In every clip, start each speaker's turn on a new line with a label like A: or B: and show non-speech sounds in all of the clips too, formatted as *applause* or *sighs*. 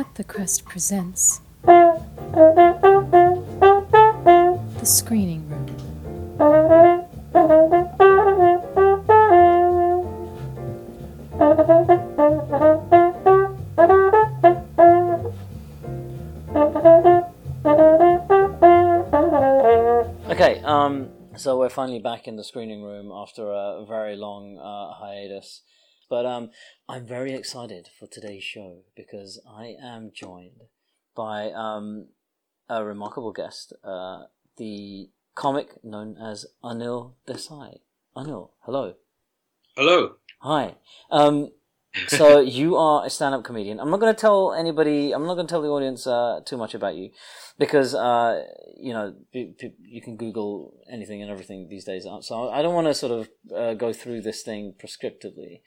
A: Cut the Crust presents The Screening Room.
B: Okay, um, so we're finally back in the screening room after a very long uh, hiatus. But um, I'm very excited for today's show because I am joined by um, a remarkable guest, uh, the comic known as Anil Desai. Anil, hello.
C: Hello.
B: Hi. Um, so *laughs* you are a stand-up comedian. I'm not going to tell anybody. I'm not going to tell the audience uh, too much about you, because uh, you know p- p- you can Google anything and everything these days. So I don't want to sort of uh, go through this thing prescriptively.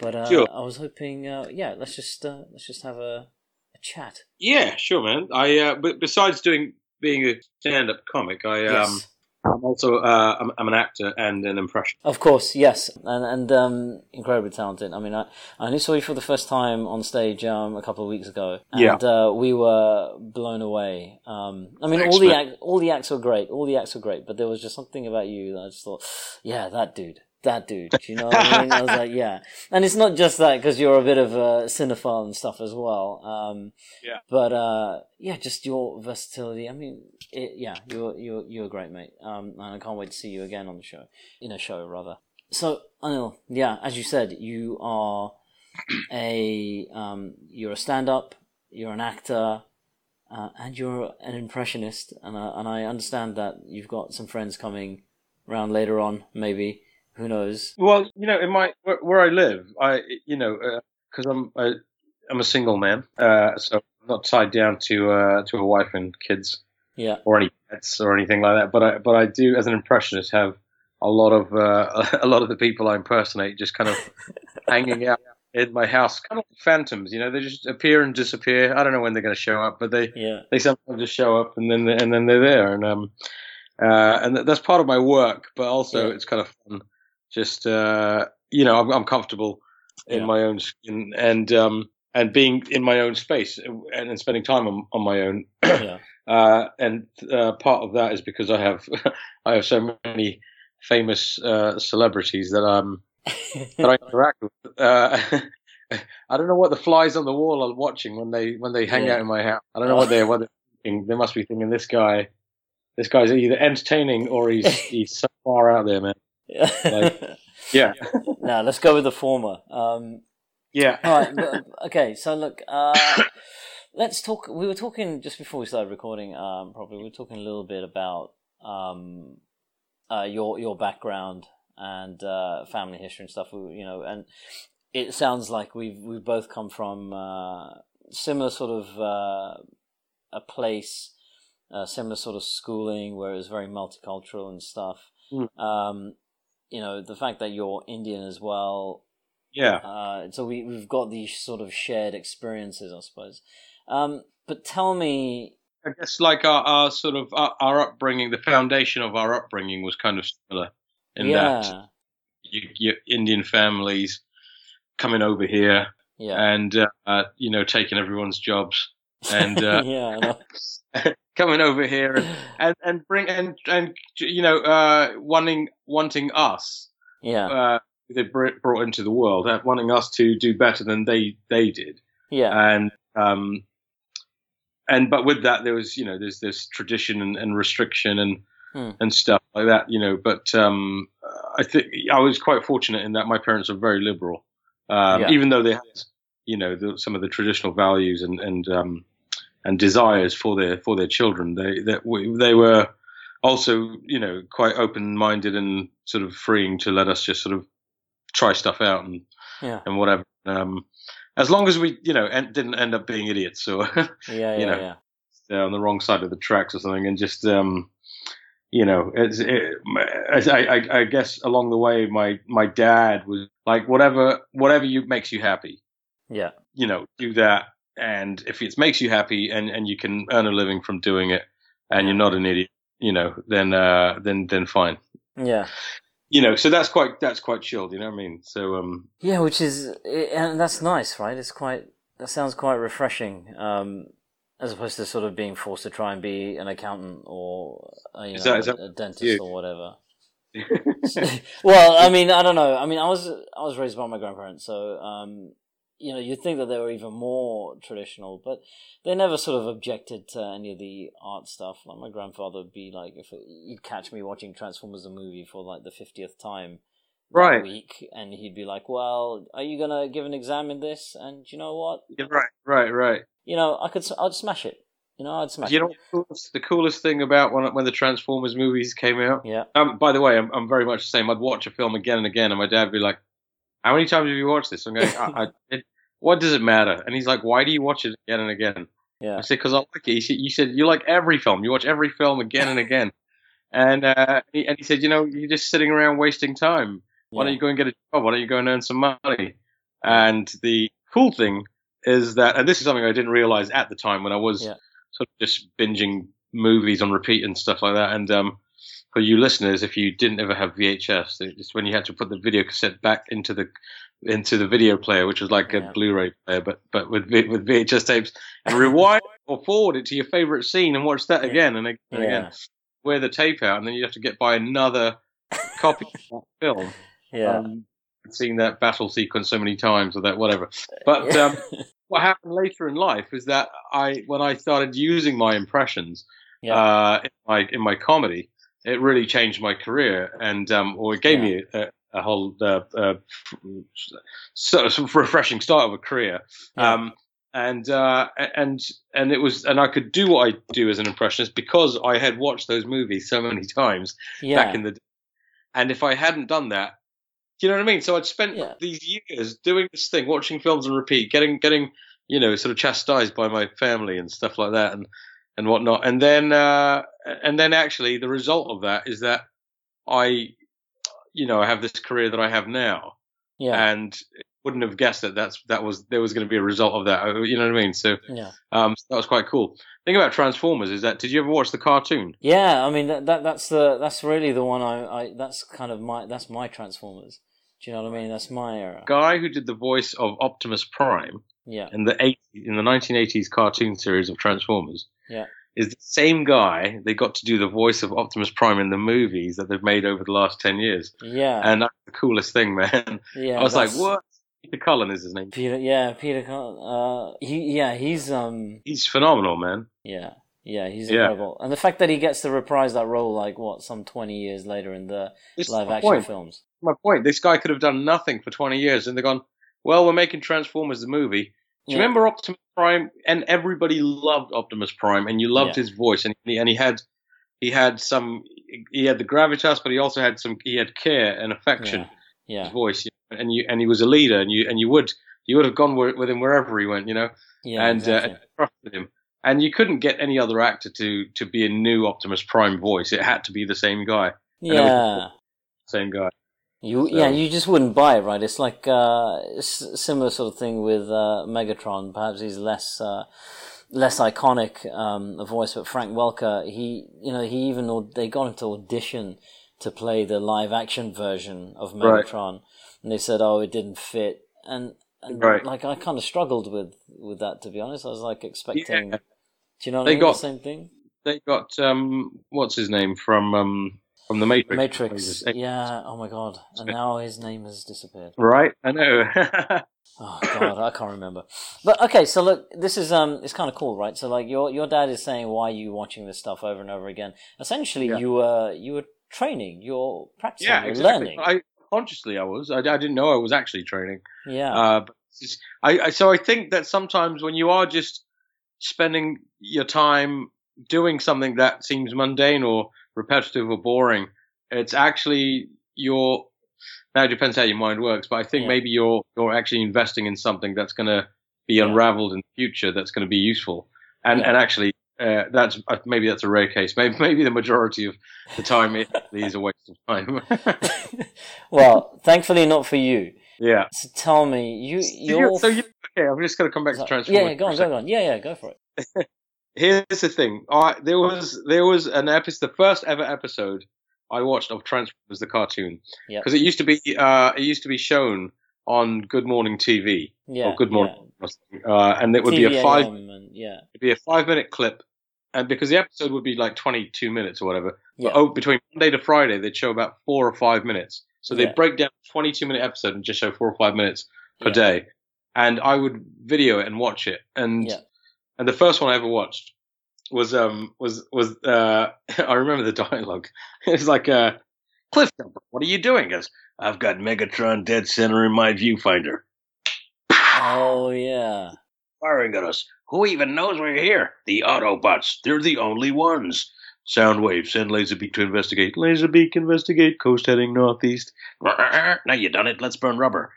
B: But uh,
C: Sure.
B: I was hoping, uh, yeah, let's just uh, let's just have a, a chat.
C: Yeah, sure, man. I uh, but besides doing being a stand-up comic, I um,
B: Yes.
C: I'm also uh, I'm, I'm an actor and an impression.
B: Of course, yes, and and um, incredibly talented. I mean, I, I only saw you for the first time on stage um, a couple of weeks ago, and
C: Yeah.
B: uh, we were blown away. Um, I mean, all the act, all the acts were great, all the acts were great, but there was just something about you that I just thought, yeah, that dude, that dude. You know what I mean? I was like, yeah, and it's not just that because you're a bit of a cinephile and stuff as well. Um,
C: Yeah.
B: but uh, yeah, just your versatility. I mean, it, yeah, you're you're you're a great, mate. Um, and I can't wait to see you again on the show, in a show rather. So Anil, yeah, as you said, you are a um, you're a stand-up, you're an actor, uh, and you're an impressionist. And uh, and I understand that you've got some friends coming round later on, maybe. Who knows?
C: Well, you know, in my where, where I live, I you know because I'm I, I'm a single man, uh, so I'm not tied down to uh, to a wife and kids
B: Yeah,
C: or any pets or anything like that. But I but I do as an impressionist have a lot of uh, *laughs* a lot of the people I impersonate just kind of *laughs* hanging out in my house, kind of like phantoms. You know, they just appear and disappear. I don't know when they're going to show up, but they
B: yeah,
C: they sometimes just show up and then and then they're there and um uh and that's part of my work but also
B: Yeah.
C: it's kind of fun just uh you know i'm, I'm comfortable in
B: Yeah.
C: my own skin and um and being in my own space and, and spending time on, on my own *clears throat*
B: yeah,
C: uh and uh part of that is because i have *laughs* i have so many famous uh celebrities that um that i *laughs* interact with uh *laughs* I don't know what the flies on the wall are watching when they when they hang
B: Yeah.
C: out in my house. I don't know what they're what they're thinking. They must be thinking this guy, this guy's either entertaining or he's he's so far out there, man. Like- *laughs* Yeah,
B: now let's go with the former. Um,
C: yeah,
B: All right. okay. So look, uh, let's talk. We were talking just before we started recording. Um, probably we were talking a little bit about um, uh, your your background and uh, family history and stuff. We, you know, and it sounds like we've we've both come from uh, similar sort of uh, a place, uh, similar sort of schooling where it was very multicultural and stuff.
C: Mm.
B: Um, you know, the fact that you're Indian as well
C: yeah.
B: uh, so we we've got these sort of shared experiences, I suppose. Um, but tell me,
C: I guess like our, our sort of our, our upbringing, the foundation of our upbringing was kind of similar in
B: yeah,
C: that you, you Indian families coming over here
B: yeah,
C: and uh, you know taking everyone's jobs and *laughs* uh,
B: yeah, *laughs*
C: coming over here and, and, and bring and and you know uh, wanting wanting us
B: yeah,
C: uh, they brought into the world uh, wanting us to do better than they they did
B: yeah,
C: and um and but with that there was you know there's this tradition and, and restriction and
B: Hmm.
C: and stuff like that you know but um I think I was quite fortunate in that my parents were very liberal um,
B: Yeah.
C: even though they had you know the, some of the traditional values and and um and desires for their for their children. They that we they were also you know quite open minded and sort of freeing to let us just sort of try stuff out and
B: yeah,
C: and whatever. Um, as long as we you know en- didn't end up being idiots or
B: yeah, *laughs* yeah,
C: you know.
B: yeah,
C: on the wrong side of the tracks or something, and just um, you know, it's, it, as I, I, I guess along the way, my my dad was like, whatever whatever you makes you happy,
B: yeah,
C: you know, do that. And if it makes you happy and, and you can earn a living from doing it and you're not an idiot, you know, then, uh, then, then fine.
B: yeah.
C: You know, so that's quite, that's quite chilled, you know what I mean? So, um,
B: Yeah, which is, and that's nice, right? It's quite that sounds quite refreshing. Um, as opposed to sort of being forced to try and be an accountant or uh, you know,
C: that
B: a, a dentist
C: you?
B: or whatever. *laughs* *laughs* well, I mean, I don't know. I mean, I was I was raised by my grandparents, so um, you know, you'd think that they were even more traditional, but they never sort of objected to any of the art stuff. Like my grandfather would be like, if he'd catch me watching Transformers the movie for like the fiftieth time
C: Right.
B: week, and he'd be like, "Well, are you gonna give an exam in this?" And you know what?
C: Yeah, right, right, right.
B: You know, I could, I'd smash it. You know, I'd smash
C: You
B: it.
C: know the coolest, the coolest thing about when when the Transformers movies came out?
B: Yeah.
C: Um, by the way, I'm I'm very much the same. I'd watch a film again and again, and my dad would be like, "How many times have you watched this?" I'm going, I, I, *laughs* it, "What does it matter?" And he's like, "Why do you watch it again and again?"
B: Yeah.
C: I said, "Because I like it." He said, "You said you like every film. You watch every film again and again." *laughs* and uh, he, and he said, "You know, you're just sitting around wasting time. Why don't you go and get a job? Why don't you go and earn some money?" And the cool thing is that, and this is something I didn't realize at the time when I was
B: Yeah.
C: sort of just binging movies on repeat and stuff like that. And um, for you listeners, if you didn't ever have VHS, it's when you had to put the video cassette back into the into the video player, which was like a Blu-ray player, but but with with VHS tapes, and rewind *laughs* or forward it to your favorite scene and watch that
B: Yeah.
C: again and again and again. Wear the tape out, and then you have to get by another copy of that *laughs* film.
B: Yeah.
C: Um, seeing that battle sequence so many times or that whatever. *laughs* But um, what happened later in life is that I, when I started using my impressions
B: Yeah.
C: uh, in my in my comedy, it really changed my career, and um, or it gave
B: Yeah.
C: me a, a whole uh, uh, sort of refreshing start of a career.
B: Yeah.
C: Um, and uh, and and it was and I could do what I do as an impressionist because I had watched those movies so many times
B: yeah.
C: back in the day. And if I hadn't done that, do you know what I mean? So I'd spent
B: Yeah.
C: these years doing this thing, watching films on repeat, getting getting you know sort of chastised by my family and stuff like that, and and whatnot. And then uh, and then actually the result of that is that I, you know, I have this career that I have now,
B: yeah.
C: and wouldn't have guessed that that's that was there was going to be a result of that. You know what I mean? So
B: yeah.
C: um, that was quite cool. thing about Transformers is that did you ever watch the cartoon?
B: Yeah, I mean that, that that's the that's really the one I, I that's kind of my that's my Transformers. Do you know what I mean? That's my era.
C: Guy who did the voice of Optimus Prime
B: Yeah,
C: in the 80, in the 1980s cartoon series of Transformers
B: Yeah.
C: is the same guy. They got to do the voice of Optimus Prime in the movies that they've made over the last 10 years.
B: yeah,
C: And that's the coolest thing, man.
B: yeah.
C: I was like, what? Peter Cullen is his name.
B: Peter, yeah, Peter. Cullen. Uh, he, yeah, he's um,
C: He's phenomenal, man.
B: yeah, yeah, he's
C: Yeah.
B: incredible. And the fact that he gets to reprise that role, like what, some twenty years later in the live action
C: point.
B: films.
C: My point. This guy could have done nothing for 20 years, and they've gone, well, we're making Transformers the movie. Do you
B: Yeah.
C: remember Optimus Prime? And everybody loved Optimus Prime, and you loved
B: Yeah.
C: his voice, and he, and he had he had some he had the gravitas, but he also had some he had care and affection.
B: Yeah,
C: His
B: yeah,
C: voice, and you and he was a leader, and you and you would you would have gone with him wherever he went, you know,
B: yeah.
C: and
B: exactly.
C: uh, trusted him. And you couldn't get any other actor to to be a new Optimus Prime voice. It had to be the same guy,
B: yeah.
C: same guy.
B: You
C: So-
B: yeah, you just wouldn't buy it, right? It's like uh, a similar sort of thing with uh, Megatron. Perhaps he's less uh, less iconic um, a voice, but Frank Welker, he you know he even aud- they got him to audition to play the live action version of
C: Right.
B: Megatron, and they said, oh, it didn't fit, and, and
C: Right.
B: like I kind of struggled with with that to be honest. I was like expecting,
C: Yeah.
B: do you know what
C: They
B: I mean?
C: got-
B: the same thing.
C: They got um what's his name from um from the Matrix.
B: Matrix, yeah. Oh my god! And now his name has disappeared.
C: Right, I know. *laughs*
B: Oh god, I can't remember. But okay, so look, this is um, it's kind of cool, right? So like, your your dad is saying, why are you watching this stuff over and over again? Essentially,
C: Yeah.
B: you were you were training, you're practicing,
C: yeah,
B: you're
C: exactly.
B: learning.
C: I consciously I was. I, I didn't know I was actually training.
B: yeah,
C: Uh, but just, I, I so I think that sometimes when you are just spending your time doing something that seems mundane or repetitive or boring, it's actually your. Now it depends how your mind works, but I think
B: Yeah.
C: maybe you're you're actually investing in something that's going to be
B: Yeah.
C: unraveled in the future that's going to be useful, and
B: Yeah.
C: and actually. Uh, that's uh, maybe that's a rare case. Maybe maybe the majority of the time it actually *laughs* a waste of time. *laughs*
B: well, thankfully not for you.
C: yeah.
B: So tell me, you you're
C: so you, okay, I'm just going to come back to
B: so-
C: Transformers.
B: yeah, yeah, go on, go on, yeah, yeah, go for it. *laughs*
C: here's the thing. I, there was there was an episode, the first ever episode I watched of Transformers the cartoon
B: Yep.
C: because it used to be uh, it used to be shown on Good Morning TV
B: Yeah,
C: or Good Morning uh, and it would be a five
B: and, yeah
C: it'd be a five minute clip, and because the episode would be like twenty two minutes or whatever.
B: Yeah.
C: But oh, between Monday to Friday, they'd show about four or five minutes. So they'd
B: Yeah.
C: break down a 22 minute episode and just show four or five minutes per
B: Yeah.
C: day. And I would video it and watch it. And
B: Yeah.
C: And the first one I ever watched was um was was uh *laughs* I remember the dialogue. *laughs* It was like uh Cliff Jumper, what are you doing? He goes, I've got Megatron dead center in my viewfinder.
B: Oh yeah.
C: Firing at us. Who even knows we're here? The Autobots. They're the only ones. Soundwave, send Laserbeak to investigate. Laserbeak, investigate. Coast heading northeast. *laughs* Now you done it. Let's burn rubber.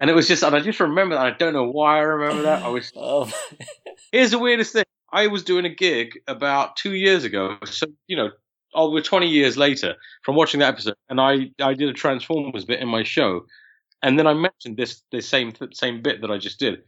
C: And it was just, and I just remember that. I don't know why I remember that. I was. *laughs*
B: Oh, *laughs*
C: Here's the weirdest thing. I was doing a gig about two years ago. So you know, oh, over 20 years later from watching that episode, and I I did a Transformers bit in my show, and then I mentioned this this same same bit that I just did,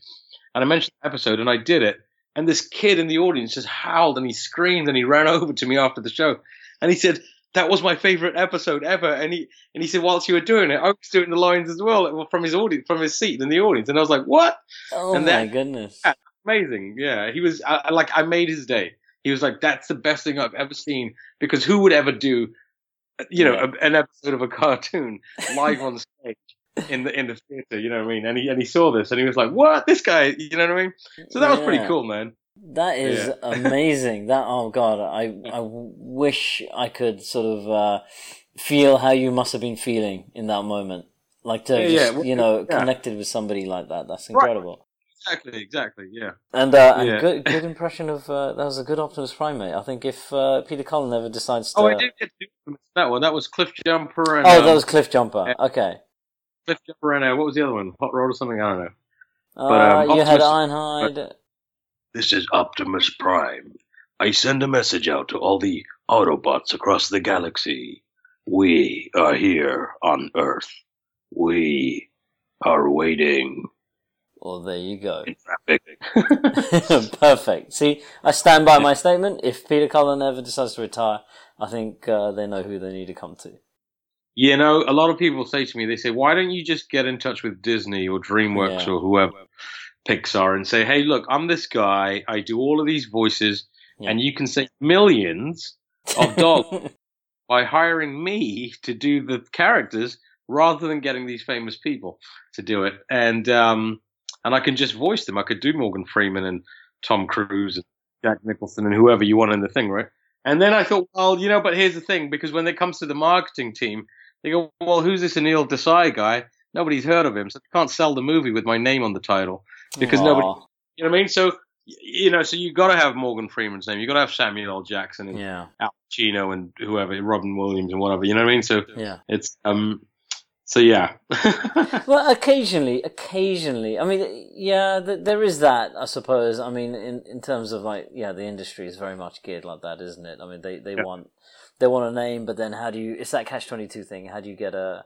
C: and I mentioned the episode, and I did it, and this kid in the audience just howled and he screamed and he ran *laughs* over to me after the show, and he said. That was my favorite episode ever, and he and he said whilst you were doing it, I was doing the lines as well from his audience, from his seat in the audience, and I was like, "What?
B: oh
C: And
B: my
C: then-
B: goodness.
C: Yeah. amazing. Yeah, he was I, like I made his day. He was like, "That's the best thing I've ever seen." Because who would ever do, you know,
B: Yeah.
C: a, an episode of a *laughs* cartoon live on stage in the in the theater? You know what I mean? And he and he saw this and he was like, "What? This guy?" You know what I mean? So that was pretty cool, man.
B: That is
C: Yeah. *laughs*
B: amazing. That oh god, I I wish I could sort of uh, feel how you must have been feeling in that moment. Like to
C: Yeah,
B: have
C: yeah,
B: you know connected with somebody like that. That's
C: Right.
B: incredible.
C: Exactly, exactly. Yeah.
B: And, uh, and good *laughs* good impression of uh, that was a good Optimus Prime, mate. I think if uh, Peter Cullen ever decides to
C: Oh, I did do that one. That was Cliff Jumper and
B: Oh,
C: um,
B: that was Cliff Jumper. Okay.
C: Cliffjumper and uh, what was the other one? Hot Rod or something? I don't know.
B: Uh,
C: um,
B: you had Ironhide.
C: This is Optimus Prime. I send a message out to all the Autobots across the galaxy. We are here on Earth. We are waiting
B: Well, there you go.
C: in traffic. *laughs*
B: Perfect. See, I stand by my statement. If Peter Cullen ever decides to retire, I think uh, they know who they need to come to.
C: you know, a lot of people say to me, they say, why don't you just get in touch with Disney or DreamWorks
B: Yeah.
C: or whoever, Pixar, and say, hey, look, I'm this guy. I do all of these voices,
B: Yeah.
C: and you can save millions of dollars *laughs* by hiring me to do the characters rather than getting these famous people to do it. And um, and I can just voice them. I could do Morgan Freeman and Tom Cruise and Jack Nicholson and whoever you want in the thing, right? And then I thought, well, you know, but here's the thing, because when it comes to the marketing team, they go, well, who's this Anil Desai guy? Nobody's heard of him, so I can't sell the movie with my name on the title because nobody, you know what I mean? So, you know, so you've got to have Morgan Freeman's name, You've got to have Samuel L. Jackson and
B: Yeah,
C: Al Pacino and whoever, Robin Williams and whatever. You know what I mean? So
B: yeah.
C: it's um, so yeah, *laughs*
B: Well, occasionally, occasionally. I mean, yeah, th- there is that. I suppose. I mean, in in terms of like, yeah, the industry is very much geared like that, isn't it? I mean, they they
C: Yeah.
B: want they want a name, but then how do you? It's that catch twenty two thing. How do you get a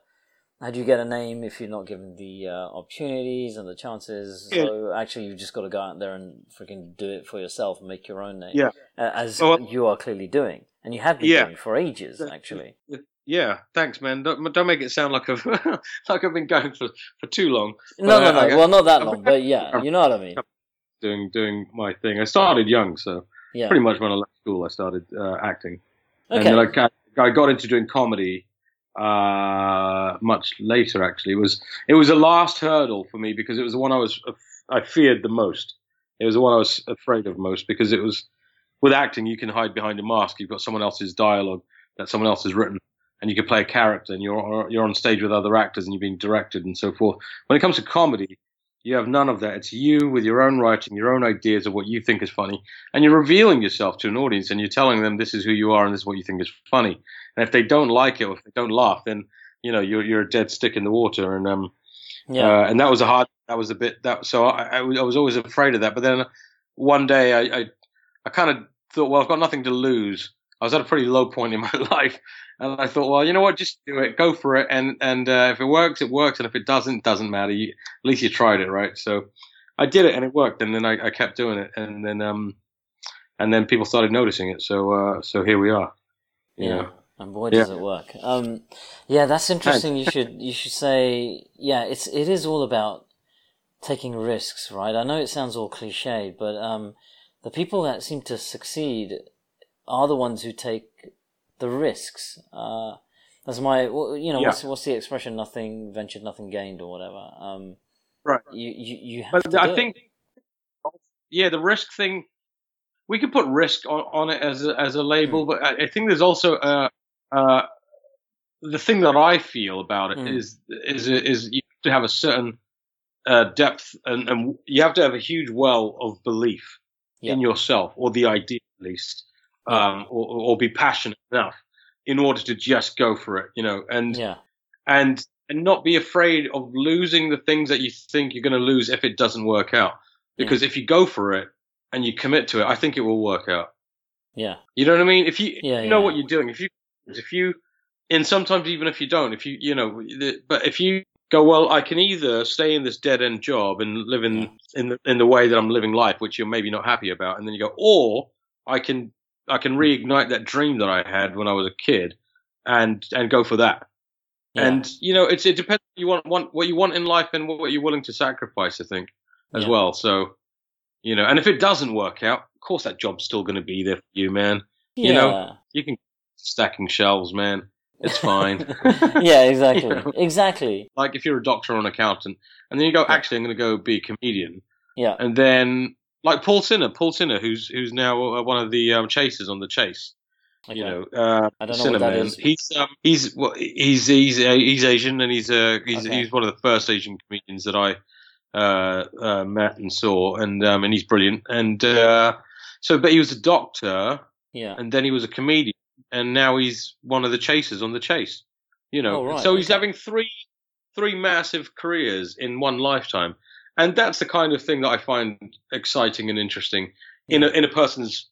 B: how do you get a name if you're not given the uh, opportunities and the chances?
C: Yeah.
B: So actually, you've just got to go out there and freaking do it for yourself and make your own name.
C: Yeah.
B: Uh, as
C: Well-
B: you are clearly doing, and you have been
C: Yeah.
B: doing for ages, actually.
C: yeah. Thanks, man. Don't, don't make it sound like I've *laughs* like I've been going for for too long.
B: No, no, no.
C: uh, I-
B: well, not that long, but yeah, *laughs* you know what I mean.
C: Doing doing my thing. I started young, so
B: Yeah.
C: pretty much when I left school, I started uh, acting.
B: Okay.
C: And then I, I got into doing comedy uh, much later. Actually, it was it was the last hurdle for me because it was the one I was I feared the most. It was the one I was afraid of most because it was with acting you can hide behind a mask. You've got someone else's dialogue that someone else has written, and you can play a character, and you're you're on stage with other actors, and you're being directed and so forth. When it comes to comedy. You have none of that. It's you with your own writing, your own ideas of what you think is funny, and you're revealing yourself to an audience, and you're telling them this is who you are and this is what you think is funny. And if they don't like it or if they don't laugh, then you know you're you're a dead stick in the water. And um,
B: yeah.
C: uh, and that was a hard. That was a bit that. So I, I, was, I was always afraid of that. But then one day I I, I kind of thought, well, I've got nothing to lose. I was at a pretty low point in *laughs* my life, and I thought, well, you know what, just do it, go for it, and and uh, if it works, it works, and if it doesn't, it doesn't matter. You, at least you tried it, right? So I did it, and it worked, and then I, I kept doing it, and then um, and then people started noticing it. So uh, so here we are. You
B: Yeah.
C: know.
B: And boy,
C: Yeah.
B: does it work! Um, yeah, that's interesting. You should you should say, yeah, it's it is all about taking risks, right? I know it sounds all cliche, but um, the people that seem to succeed are the ones who take the risks. Uh, that's my, you know,
C: Yeah.
B: what's what's the expression? Nothing ventured, nothing gained, or whatever. Um,
C: Right.
B: you you, you have
C: But
B: to. do
C: I
B: it.
C: think, yeah, the risk thing, we could put risk on, on it as a, as a label,
B: Hmm.
C: but I, I think there's also uh, uh, the thing that I feel about it
B: Mm.
C: is is is you have to have a certain uh, depth and, and you have to have a huge well of belief in yourself or the idea at least, um, or, or be passionate enough in order to just go for it, you know, and
B: yeah,
C: and and not be afraid of losing the things that you think you're going to lose if it doesn't work out. Because if you go for it and you commit to it, I think it will work out.
B: yeah,
C: You know what I mean? If you,
B: Yeah,
C: you know
B: yeah.
C: what you're doing, if you, if you, and sometimes even if you don't, if you, you know, the- but if you go, well, I can either stay in this dead end job and live in,
B: Yeah.
C: in the, in the way that I'm living life, which you're maybe not happy about. And then you go, or I can, I can reignite that dream that I had when I was a kid and, and go for that.
B: yeah.
C: And you know, it's it depends what you want, want what you want in life and what you're willing to sacrifice. I think as
B: Yeah.
C: well. So you know, and if it doesn't work out, of course that job's still going to be there for you, man.
B: yeah.
C: you know, You can stacking shelves, man. It's fine. *laughs*
B: yeah, exactly, *laughs*
C: You know?
B: exactly.
C: like if you're a doctor or an accountant, and then you go, actually, I'm going to go be a comedian,
B: Yeah,
C: and then like Paul Sinha, Paul Sinha, who's who's now uh, one of the um, chasers on the Chase.
B: okay.
C: You know, uh,
B: I don't know what that is.
C: He's um, he's well, he's he's uh, he's Asian, and he's uh, he's
B: Okay.
C: he's one of the first Asian comedians that I uh, uh, met and saw, and um, and he's brilliant. And uh, so, but he was a doctor,
B: yeah,
C: and then he was a comedian, and now he's one of the chasers on the Chase. You know,
B: Oh, right,
C: so he's having three three massive careers in one lifetime, and that's the kind of thing that I find exciting and interesting in a in a person's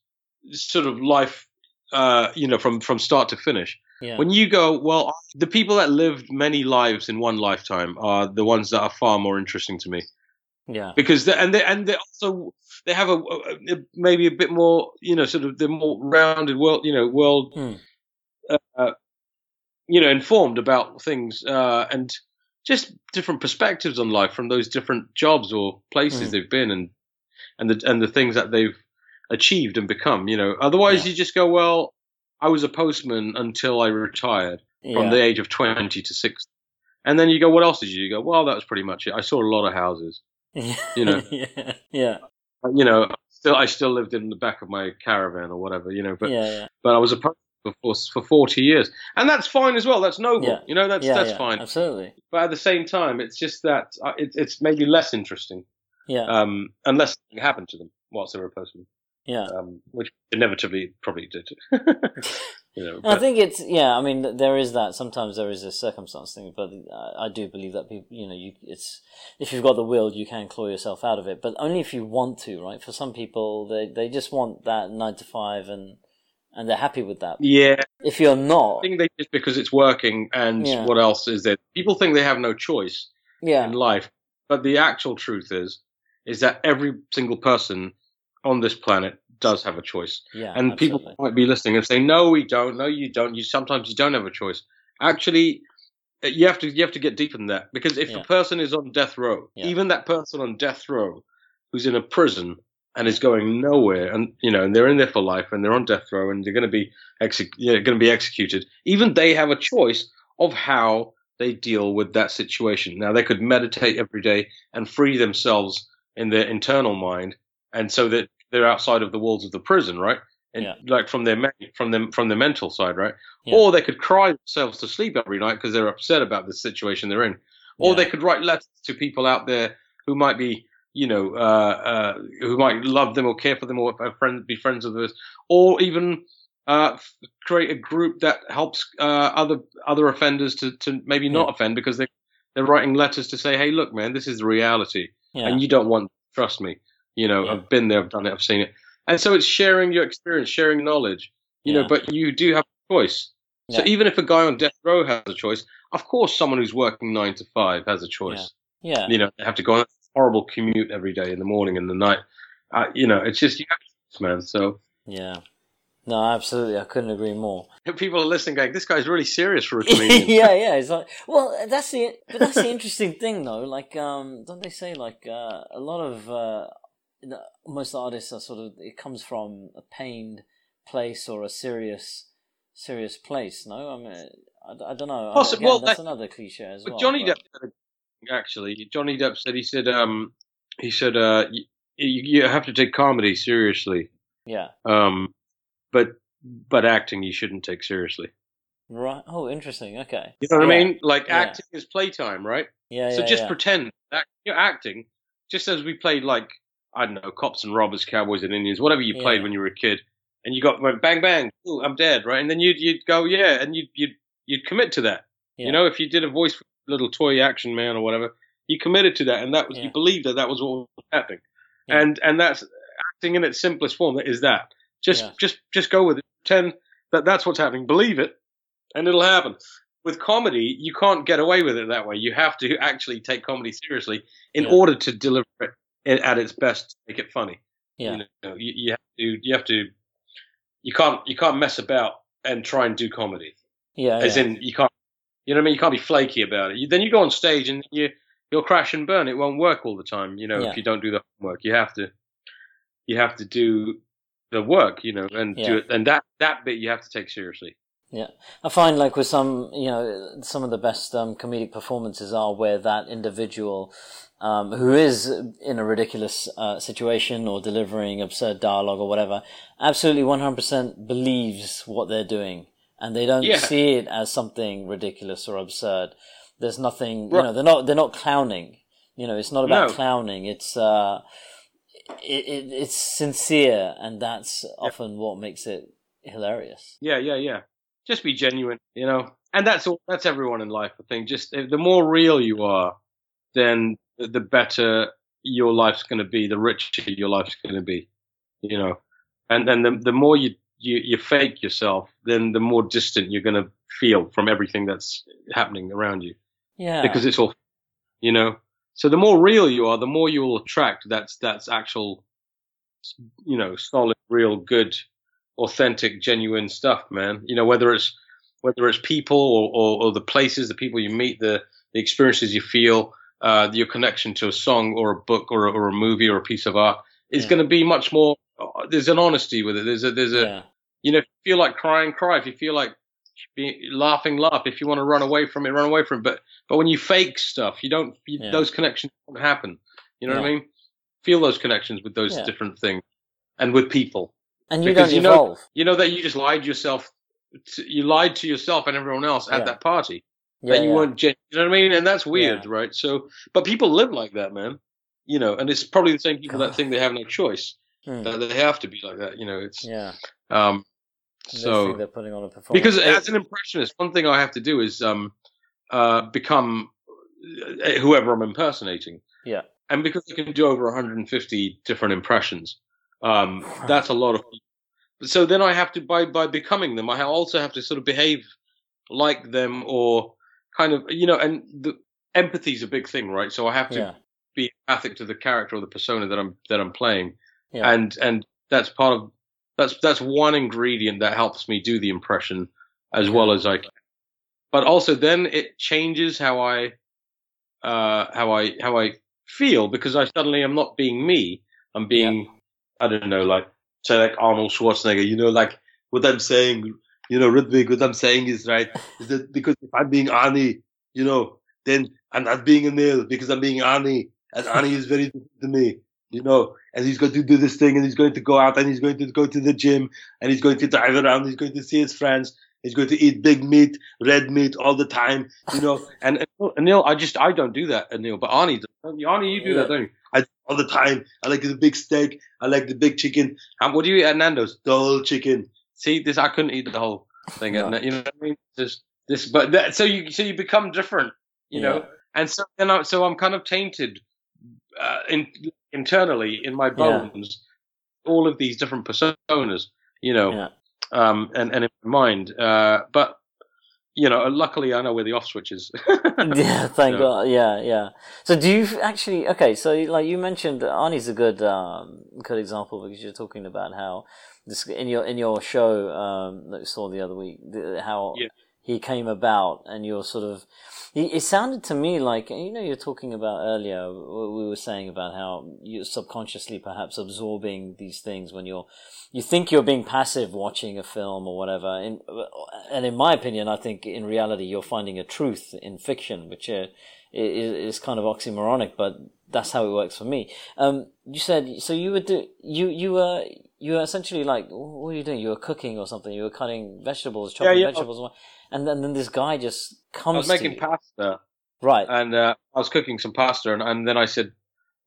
C: sort of life. Uh, you know, from from start to finish.
B: yeah,
C: When you go, well, the people that lived many lives in one lifetime are the ones that are far more interesting to me
B: yeah,
C: because they, and they and they also they have a, a maybe a bit more, you know, sort of the more rounded world, you know, world,
B: Hmm.
C: uh, you know, informed about things uh, and just different perspectives on life from those different jobs or places
B: Hmm.
C: they've been and and the and the things that they've achieved and become. You know, otherwise
B: Yeah.
C: you just go, well, I was a postman until I retired from the age of 20 to 60. And then you go, what else did you do? You go, well, that was pretty much it. I saw a lot of houses. You know. *laughs*
B: yeah, yeah,
C: you know, still, I still lived in the back of my caravan or whatever, you know, but,
B: yeah, yeah,
C: but I was a for, for 40 years. And that's fine as well. That's noble.
B: Yeah.
C: You know, that's,
B: yeah,
C: that's
B: yeah,
C: fine.
B: Absolutely.
C: But at the same time, it's just that uh, it, it's maybe less interesting,
B: Yeah,
C: um, unless something happened to them whilst they were a postman,
B: yeah.
C: um, which inevitably probably did. *laughs* you know,
B: I think it's yeah. I mean, there is that. Sometimes there is a circumstance thing, but I, I do believe that people, you know, you it's if you've got the will, you can claw yourself out of it, but only if you want to, right? For some people, they they just want that nine to five, and and they're happy with that.
C: yeah,
B: If you're not,
C: I think they just because it's working and
B: Yeah.
C: what else is there? People think they have no choice
B: yeah,
C: in life, but the actual truth is, is that every single person on this planet does have a choice.
B: yeah,
C: and
B: absolutely.
C: people might be listening and say, "No, we don't. No, you don't. You sometimes you don't have a choice." Actually, uh, you have to you have to get deep in that because if
B: Yeah.
C: a person is on death row,
B: Yeah.
C: even that person on death row who's in a prison and is going nowhere, and you know, and they're in there for life, and they're on death row, and they're going to be exec- yeah, going to be executed. Even they have a choice of how they deal with that situation. Now, they could meditate every day and free themselves in their internal mind, and so that they're outside of the walls of the prison, right? And
B: Yeah.
C: like from their from them from their mental side, right?
B: Yeah.
C: Or they could cry themselves to sleep every night because they're upset about the situation they're in. Or
B: Yeah.
C: they could write letters to people out there who might be, you know, uh, uh, who might love them or care for them or friend, be friends with us, or even uh, create a group that helps uh, other other offenders to, to maybe not offend because they they're writing letters to say, hey, look, man, this is the reality,
B: yeah,
C: and you don't want trust me. You know,
B: Yeah.
C: I've been there, I've done it, I've seen it, and so it's sharing your experience, sharing knowledge. You
B: Yeah.
C: know, but you do have a choice. So even if a guy on death row has a choice, of course, someone who's working nine to five has a choice.
B: yeah,
C: You know, they have to go on a horrible commute every day in the morning and the night. Uh, you know, it's just you have to, man. So
B: yeah. No, absolutely, I couldn't agree more. *laughs*
C: People are listening, going, "This guy's really serious for a *laughs* comedian."
B: yeah, yeah. It's like, well, that's the but that's the interesting thing, though. Like, um, don't they say like uh, a lot of uh, most artists are sort of it comes from a pained place or a serious serious place. No, I mean, I, I don't know. Again, well, that's that, another cliche as well.
C: Johnny but... Depp actually, Johnny Depp said he said um he said uh you, you have to take comedy seriously.
B: Yeah.
C: Um, but but acting you shouldn't take seriously.
B: Right. Oh, interesting. Okay.
C: You know what yeah. I mean? Like yeah. acting is playtime, right?
B: Yeah.
C: So
B: yeah,
C: just pretend that you're acting, just as we played like I don't know, cops and robbers, cowboys and Indians, whatever you played when you were a kid, and you got went bang bang, ooh, I'm dead, right? And then you'd you'd go yeah, and you'd you'd you'd commit to that. You know, if you did a voice for little toy action man or whatever, you committed to that, and that was you believed that that was what was happening, and and that's acting in its simplest form. That is that. Just just just go with it. Pretend that that's what's happening. Believe it, and it'll happen. With comedy, you can't get away with it that way. You have to actually take comedy seriously in order to deliver it at its best to make it funny.
B: Yeah.
C: You, know, you, you, have to you have to you can't you can't mess about and try and do comedy.
B: Yeah.
C: As
B: yeah.
C: in you can't you know what I mean? You can't be flaky about it. You, then you go on stage and you you'll crash and burn. It won't work all the time, you know, yeah. if you don't do the homework. You have to you have to do the work, you know, and yeah. do it and that that bit you have to take seriously.
B: Yeah, I find like with some, you know, some of the best um, comedic performances are where that individual um, who is in a ridiculous uh, situation or delivering absurd dialogue or whatever, absolutely 100% believes what they're doing. And they don't yeah. see it as something ridiculous or absurd. There's nothing, you know, they're not, they're not clowning. You know, it's not about no. clowning. It's, uh, it, it, it's sincere and that's often what makes it hilarious.
C: Yeah, yeah, yeah. Just be genuine, you know? And that's all, that's everyone in life, I think. Just the more real you are, then the better your life's going to be, the richer your life's going to be, you know. And then the the more you, you you fake yourself, then the more distant you're going to feel from everything that's happening around you.
B: Yeah.
C: Because it's all, you know. So the more real you are, the more you will attract. That's that's actual, you know, solid, real, good, authentic, genuine stuff, man. You know, whether it's whether it's people or, or, or the places, the people you meet, the the experiences you feel uh, your connection to a song or a book or a, or a movie or a piece of art is yeah. going to be much more. Uh, there's an honesty with it. There's a there's a yeah. you know if you feel like crying, cry. If you feel like be, laughing, laugh. If you want to run away from it, run away from it. But but when you fake stuff, you don't. You, yeah. Those connections don't happen. You know what I mean? Feel those connections with those different things and with people.
B: And you because don't you evolve.
C: Know, you know that you just lied yourself. To, you lied to yourself and everyone else at that party yeah, that you yeah. weren't You know what I mean? And that's weird, yeah. right? So, but people live like that, man. You know, and it's probably the same people God. that think they have no choice. Hmm. That they have to be like that. You know, it's
B: yeah.
C: Um, so
B: they're putting on a performance
C: because as an impressionist, one thing I have to do is um, uh, become uh, whoever I'm impersonating.
B: Yeah.
C: And because I can do over 150 different impressions, um, that's a lot of. So then I have to by by becoming them, I also have to sort of behave like them or kind of you know, and the empathy is a big thing, right? So I have to yeah. be empathic to the character or the persona that I'm that I'm playing, yeah. and and that's part of that's that's one ingredient that helps me do the impression as well as I can. But also then it changes how I uh how I how I feel because I suddenly am not being me. I'm being yeah. I don't know like say like Arnold Schwarzenegger, you know, like what I'm saying you know, Rutvig, what I'm saying is right. Is that because if I'm being Arnie, you know, then I'm not being Anil because I'm being Arnie, and Arnie is very different to me, you know. And he's going to do this thing, and he's going to go out, and he's going to go to the gym, and he's going to drive around, he's going to see his friends, he's going to eat big meat, red meat all the time, you know. And, and Anil, I just I don't do that, Anil, but Arnie, Arnie, you do yeah. that, don't you? I all the time. I like the big steak. I like the big chicken. Um, what do you eat at Nando's? The whole chicken. See, this I couldn't eat the whole thing. No. You know what I mean? Just this, but that, so you so you become different. You yeah. know, and so then I, so I'm kind of tainted uh, in, internally in my bones. Yeah. All of these different personas. You know, yeah. um, and and in my mind. Uh, but you know, luckily I know where the off switch is. *laughs*
B: yeah, thank God. Yeah, yeah. So do you actually? Okay, so like you mentioned, Arnie's a good um, good example because you're talking about how this in your in your show um, that we saw the other week, the, how
C: Yeah.
B: he came about, and you're sort of. It it sounded to me like you know you're talking about earlier. We were saying about how you're subconsciously perhaps absorbing these things when you're you think you're being passive watching a film or whatever. In, and in my opinion, I think in reality you're finding a truth in fiction, which uh, is, is kind of oxymoronic, but that's how it works for me. Um, you said so. You would do you you were you were essentially like what are you doing? You were cooking or something. You were cutting vegetables, chopping
C: yeah.
B: vegetables, and then, then this guy just comes.
C: I was making
B: you.
C: pasta,
B: right.
C: and uh, I was cooking some pasta, and, and then I said,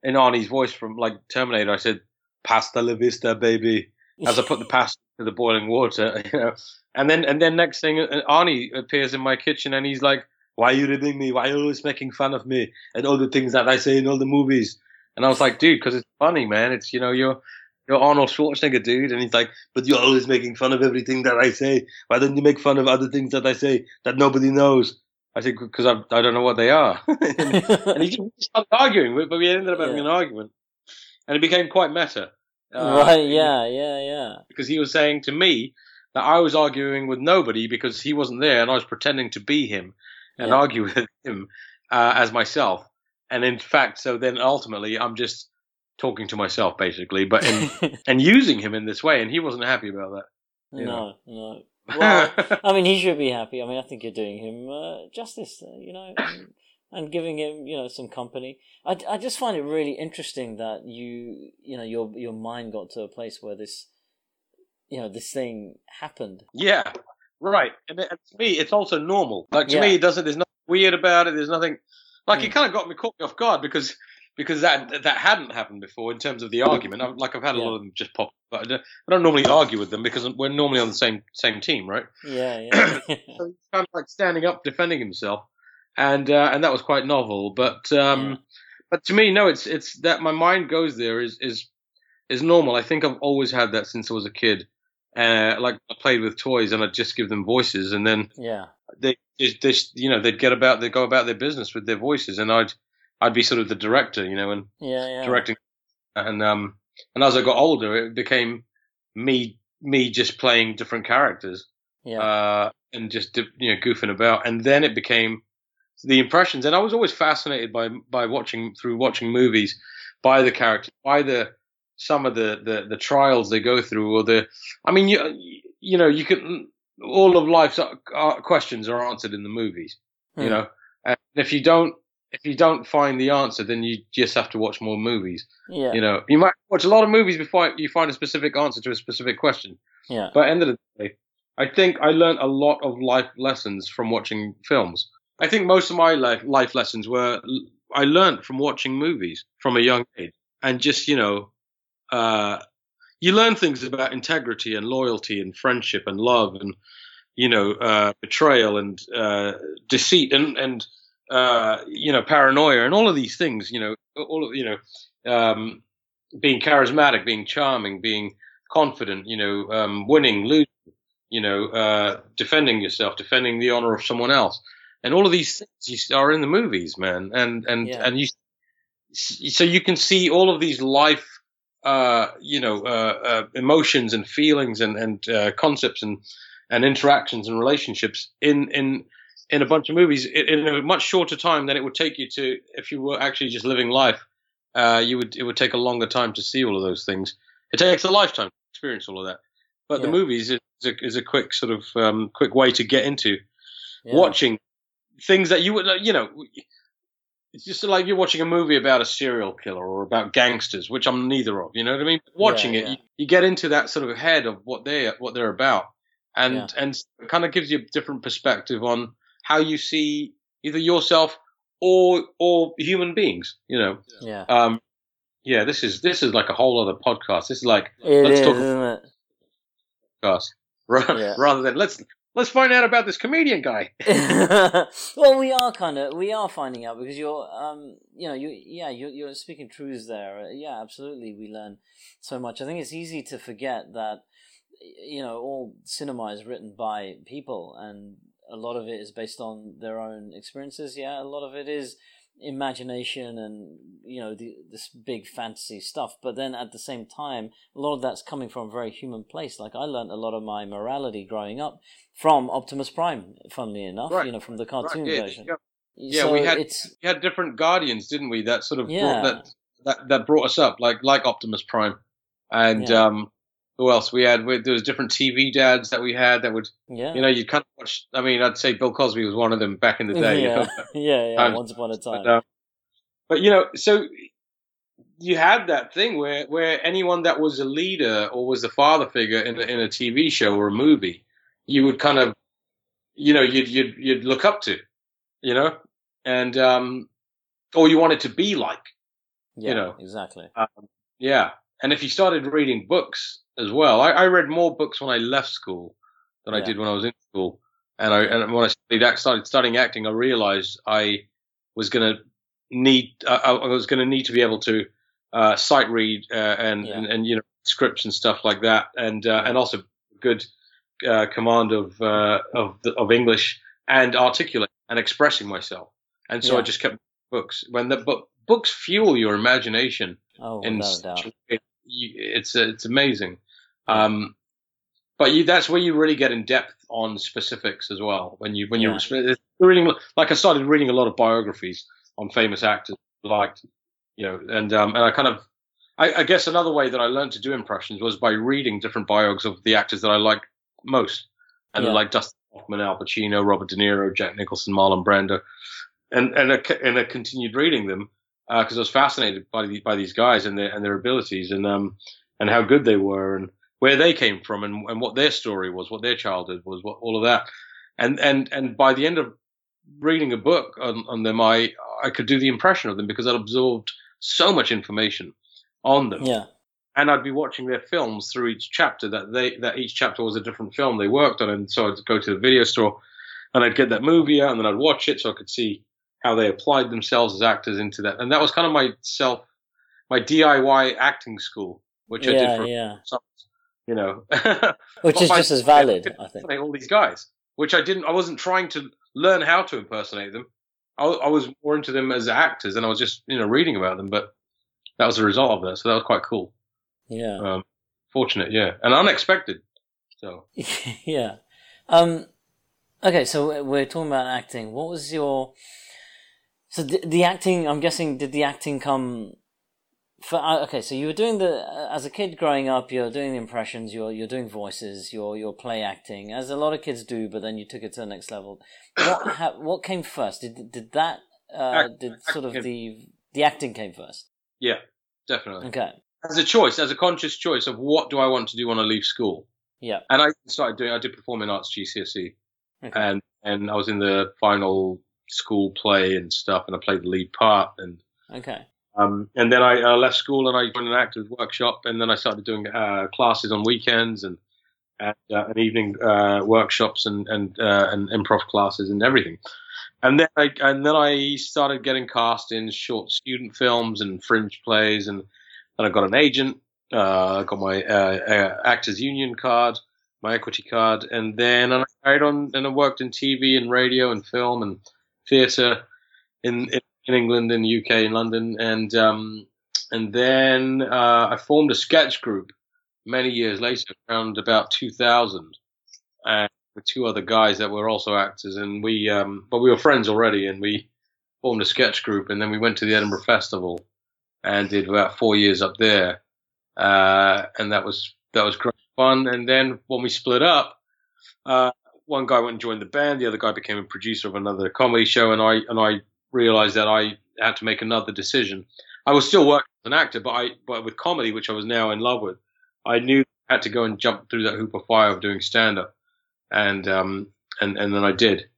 C: in Arnie's voice from like Terminator, I said, "Pasta la vista, baby," as I put the *laughs* pasta to the boiling water, *laughs* you know. And then and then next thing, uh, Arnie appears in my kitchen, and he's like, "Why are you ribbing me? Why are you always making fun of me and all the things that I say in all the movies?" And I was like, "Dude, because it's funny, man. It's you know you're." You're Arnold Schwarzenegger, dude, and he's like, "But you're always making fun of everything that I say. Why don't you make fun of other things that I say that nobody knows?" I said, because I, I don't know what they are. *laughs* *laughs* and he just started arguing, with- but we ended up having
B: Yeah.
C: an argument, and it became quite meta. Uh,
B: right. Yeah. Yeah. Yeah.
C: Because he was saying to me that I was arguing with nobody because he wasn't there, and I was pretending to be him and
B: Yeah.
C: argue *laughs* with him uh, as myself. And in fact, so then ultimately, I'm just talking to myself basically, but in, *laughs* and using him in this way, and he wasn't happy about that.
B: no. No. Well, I mean, he should be happy. I mean, I think you're doing him uh, justice, uh, you know, and, and giving him, you know, some company. I, I just find it really interesting that you, you know, your your mind got to a place where this, you know, this thing happened.
C: Yeah, right. And, it, and to me, it's also normal. Like to
B: Yeah.
C: me, it doesn't. There's nothing weird about it. There's nothing. Like it
B: Mm.
C: kind of got me caught me off guard because because that that hadn't happened before in terms of the argument. I, like I've had a
B: Yeah.
C: lot of them just pop, but I don't, I don't normally argue with them because we're normally on the same same team, right?
B: Yeah, *clears throat* yeah,
C: So he's kind of like standing up, defending himself, and uh, and that was quite novel. But um,
B: Yeah.
C: but to me, no, it's it's that my mind goes there is is is normal. I think I've always had that since I was a kid. Uh, like I played with toys and I'd just give them voices, and then
B: yeah,
C: they just, just you know they'd get about they go about their business with their voices, and I'd I'd be sort of the director, you know, and
B: yeah, yeah.
C: directing, and um and as I got older, it became me me just playing different characters
B: Yeah,
C: uh, and just you know goofing about, and then it became the impressions. And I was always fascinated by by watching through watching movies, by the characters, by the some of the the, the trials they go through, or the I mean you you know you can all of life's uh, questions are answered in the movies, you
B: Hmm.
C: know, and if you don't if you don't find the answer, then you just have to watch more movies.
B: yeah,
C: You know, you might watch a lot of movies before you find a specific answer to a specific question.
B: yeah,
C: But at the end of the day, I think I learned a lot of life lessons from watching films. I think most of my life life lessons were I learned from watching movies from a young age, and just you know, uh, you learn things about integrity and loyalty and friendship and love and you know uh, betrayal and uh, deceit and and uh, you know paranoia and all of these things. You know, all of you know, um, being charismatic, being charming, being confident. You know, um, winning, losing you know, uh, defending yourself, defending the honor of someone else, and all of these things you are in the movies, man, and and
B: Yeah.
C: and you, so you can see all of these life, uh, you know, uh, uh, emotions and feelings and and uh, concepts and and interactions and relationships in in in a bunch of movies in, a much shorter time than it would take you to if you were actually just living life. Uh, you would it would take a longer time to see all of those things. It takes a lifetime to experience all of that. But the movies is a, is a quick sort of um, quick way to get into
B: yeah.
C: watching things that you would you know. It's just like you're watching a movie about a serial killer or about gangsters, which I'm neither of. You know what I mean? Watching
B: Yeah,
C: it. You, you get into that sort of head of what they what they're about, and
B: Yeah.
C: and it kind of gives you a different perspective on how you see either yourself or or human beings. You know,
B: Yeah,
C: um, yeah. This is this is like a whole other podcast. This is like
B: it
C: let's
B: is,
C: talk-
B: isn't it?
C: podcast *laughs* ra-
B: Yeah.
C: rather than let's let's find out about this comedian guy. *laughs*
B: well, we are kind of we are finding out because you're um you know you yeah you're you're speaking truths there. Uh, Yeah, absolutely. We learn so much. I think it's easy to forget that you know all cinema is written by people and a lot of it is based on their own experiences. Yeah, a lot of it is imagination and you know the, this big fantasy stuff but then at the same time a lot of that's coming from a very human place like i learned a lot of my morality growing up from optimus prime funnily enough
C: Right.
B: you know from the cartoon
C: Right, yeah,
B: version
C: yeah. Yeah,
B: So
C: we had-
B: it's
C: We had different guardians, didn't we? That sort of
B: Yeah.
C: brought that, that that brought us up, like like Optimus Prime, and
B: Yeah.
C: um, who else? We had we, there was different TV dads that we had that would
B: yeah
C: you know you kind of watch. I mean, I'd say Bill Cosby was one of them back in the day. you
B: yeah.
C: know? *laughs*
B: yeah yeah once upon a time
C: But, uh, but you know, so you had that thing where where anyone that was a leader or was the father figure in a, in a TV show or a movie, you would kind of, you know, you'd you'd you'd look up to, you know, and um, or you wanted to be like,
B: yeah
C: know.
B: exactly
C: yeah. And if you started reading books as well, I, I read more books when I left school than I did when I was in school. And I and when I studied act, started studying acting, I realized I was going to need I, I was going to need to be able to uh, sight read uh, and,
B: Yeah.
C: and and you know scripts and stuff like that, and uh, and also good uh, command of uh, of the, of English and articulate and expressing myself. And so I just kept books. When the book books fuel your imagination
B: oh
C: such
B: doubt
C: way, it's it's amazing. Um, but you, that's where you really get in depth on specifics as well. When you when
B: Yeah.
C: you're reading, like I started reading a lot of biographies on famous actors, like you know, and um, and I kind of, I, I guess another way that I learned to do impressions was by reading different biogs of the actors that I like most, and
B: Yeah.
C: like Dustin Hoffman, Al Pacino, Robert De Niro, Jack Nicholson, Marlon Brando, and and I, and I continued reading them because I was fascinated by the, by these guys and their and their abilities and um and how good they were and where they came from and, and what their story was, what their childhood was, what all of that, and and and by the end of reading a book on, on them, I I could do the impression of them because I'd absorbed so much information on them
B: yeah
C: and I'd be watching their films through each chapter. That they that each chapter was a different film they worked on, and so I'd go to the video store and I'd get that movie out, and then I'd watch it so I could see how they applied themselves as actors into that. And that was kind of my self, my DIY acting school, which I did for
B: yeah
C: some, you know, *laughs*
B: which is just as valid i think
C: all these guys, which I didn't. I wasn't trying to learn how to impersonate them. I, I was more into them as actors, and I was just you know reading about them. But that was the result of that, so that was quite cool.
B: yeah
C: Um, fortunate, yeah, and unexpected. So *laughs*
B: yeah. Um. Okay, so we're talking about acting. What was your so the, the acting? I'm guessing did the acting come? For, uh, okay, so you were doing the uh, as a kid growing up. You're doing the impressions. You're you're doing voices. You're you're play acting, as a lot of kids do. But then you took it to the next level. What *coughs* ha, what came first? Did did that uh,
C: Act-
B: did sort of
C: acting.
B: the the acting came first?
C: yeah, definitely.
B: Okay.
C: As a choice, as a conscious choice of what do I want to do when I leave school,
B: Yeah.
C: and I started doing. I did performing arts GCSE,
B: Okay.
C: and and I was in the final school play and stuff, and I played the lead part, and
B: Okay.
C: Um, and then I uh, left school and I joined an actors workshop, and then I started doing uh, classes on weekends and and, uh, and evening uh, workshops and and uh, and improv classes and everything. And then I and then I started getting cast in short student films and fringe plays, and then I got an agent. Uh, I got my uh, uh, actors union card, my equity card, and then I carried on and I worked in TV and radio and film and theatre in, in in England, in the UK, in London, and um, and then uh, I formed a sketch group many years later, around about 2000, and with two other guys that were also actors, and we um, but we were friends already, and we formed a sketch group, and then we went to the Edinburgh Festival and did about four years up there, uh, and that was that was great fun. And then when we split up, uh, one guy went and joined the band, the other guy became a producer of another comedy show, and I and I realized that I had to make another decision. I was still working as an actor, but I but with comedy, which I was now in love with, I knew I had to go and jump through that hoop of fire of doing stand up, and um and and then I did,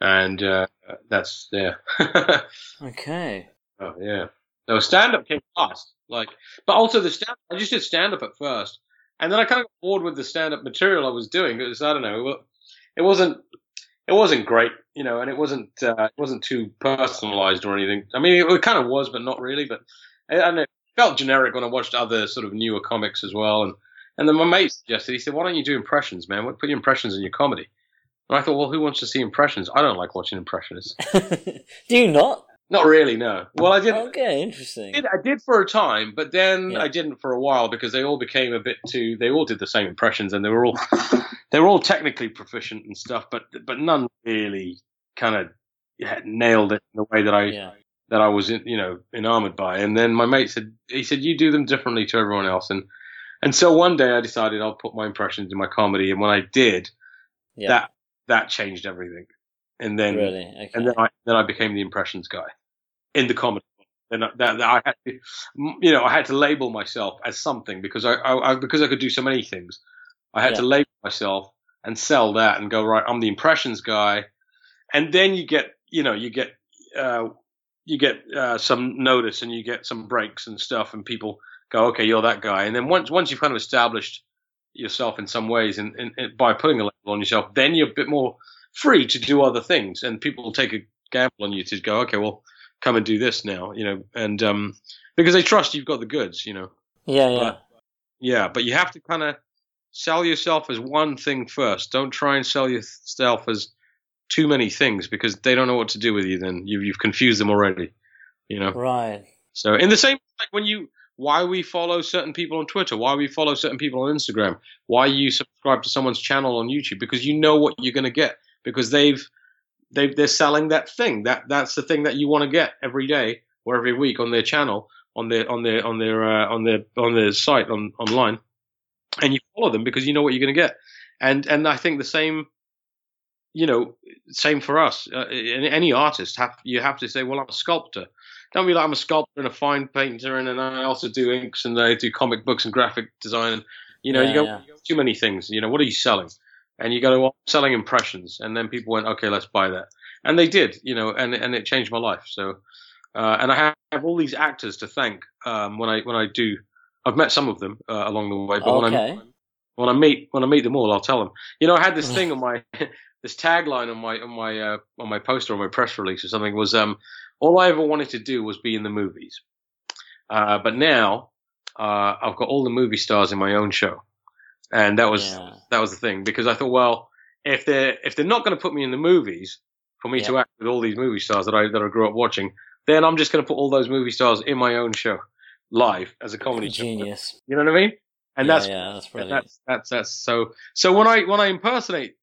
C: and uh, that's there. *laughs*
B: Okay.
C: Oh yeah. No, stand up came last. Like, but also the stand. I just did stand up at first, and then I kind of got bored with the stand up material I was doing. because I don't know. It wasn't. It wasn't great, you know, and it wasn't. Uh, it wasn't too personalized or anything. I mean, it, it kind of was, but not really. But know. It felt generic when I watched other sort of newer comics as well. And and then my mate suggested. He said, "Why don't you do impressions, man? Put your impressions in your comedy." And I thought, well, who wants to see impressions? I don't like watching impressionists. *laughs*
B: Do you not?
C: Not really, no. Well, I did.
B: Okay,
C: I
B: interesting.
C: did, I did for a time, but then
B: Yeah.
C: I didn't for a while because they all became a bit too. They all did the same impressions, and they were all *laughs* they were all technically proficient and stuff, but but none really kind of nailed it in the way that I
B: Yeah.
C: that I was in, you know enamored by. And then my mate said he said you do them differently to everyone else, and and so one day I decided I'll put my impressions in my comedy, and when I did,
B: Yeah.
C: that that changed everything. And then
B: really. Okay.
C: and then I then I became the impressions guy in the comedy. And that, that I had to, you know, I had to label myself as something because I, I, I because I could do so many things. I had to label myself and sell that and go right. I'm the impressions guy, and then you get, you know, you get, uh, you get uh, some notice and you get some breaks and stuff, and people go, okay, you're that guy. And then once once you've kind of established yourself in some ways, and, and, and by putting a label on yourself, then you're a bit more free to do other things, and people will take a gamble on you to go, okay, well, come and do this now, you know, and um, because they trust you've got the goods, you know.
B: yeah, yeah.
C: but- Yeah, but you have to kind of sell yourself as one thing first. Don't try and sell yourself as too many things because they don't know what to do with you. Then you've you've confused them already, you know.
B: right.
C: So in the same like when you why we follow certain people on Twitter, why we follow certain people on Instagram, why you subscribe to someone's channel on YouTube because you know what you're going to get because they've they they're selling that thing. That that's the thing that you want to get every day or every week on their channel on their on their on their uh, on their on their site on online. And you follow them because you know what you're going to get. And and I think the same you know same for us. Uh, any artist have you have to say well I'm a sculptor. Don't be like I'm a sculptor and a fine painter and then I also do inks and I do comic books and graphic design. And you know
B: Yeah,
C: you go
B: yeah.
C: too many things. You know what are you selling and you go well, selling impressions. And then people went okay let's buy that. And they did you know and and it changed my life. So uh, and I have, have all these actors to thank um, when I when I do I've met some of them uh, along the way but when I when I meet when I meet them all, I'll tell them. You know, I had this *laughs* thing on my *laughs* this tagline on my on my uh, on my poster on my press release or something was um all I ever wanted to do was be in the movies, uh, but now uh, I've got all the movie stars in my own show, and that was
B: Yeah.
C: that was the thing because I thought, well, if they're if they're not going to put me in the movies for me to act with all these movie stars that I that I grew up watching, then I'm just going to put all those movie stars in my own show live as a comedy show.
B: Genius.
C: You know what I mean? And
B: yeah,
C: that's
B: yeah, that's
C: yeah,
B: brilliant.
C: that's that's that's so so when I when I impersonate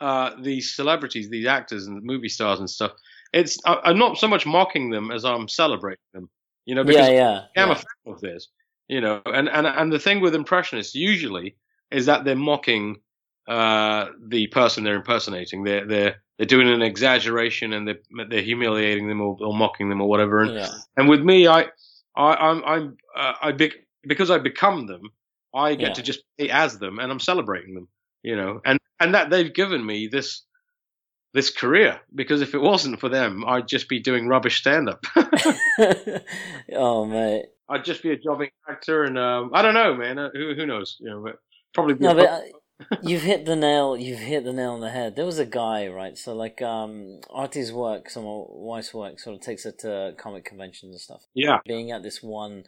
C: uh, these celebrities, these actors and movie stars and stuff, it's I, I'm not so much mocking them as I'm celebrating them. You know, because
B: yeah, yeah.
C: I'm
B: yeah.
C: a fan of this. You know, and and and the thing with impressionists usually is that they're mocking uh, the person they're impersonating. They're they're they're doing an exaggeration and they're they're humiliating them or, or mocking them or whatever. And
B: yeah.
C: and with me, I, I, I'm, I'm, uh, I be, because I become them, I get
B: Yeah.
C: to just be as them, and I'm celebrating them, you know, and and that they've given me this this career because if it wasn't for them, I'd just be doing rubbish stand up. *laughs* *laughs*
B: oh mate.
C: I'd just be a jobbing actor, and um, I don't know, man. Uh, who who knows? You know, but probably.
B: No, but uh, you've hit the nail. You've hit the nail on the head. There was a guy, right? So like, um, Artie's work, some of Weiss' work, sort of takes it to comic conventions and stuff.
C: yeah,
B: Being at this one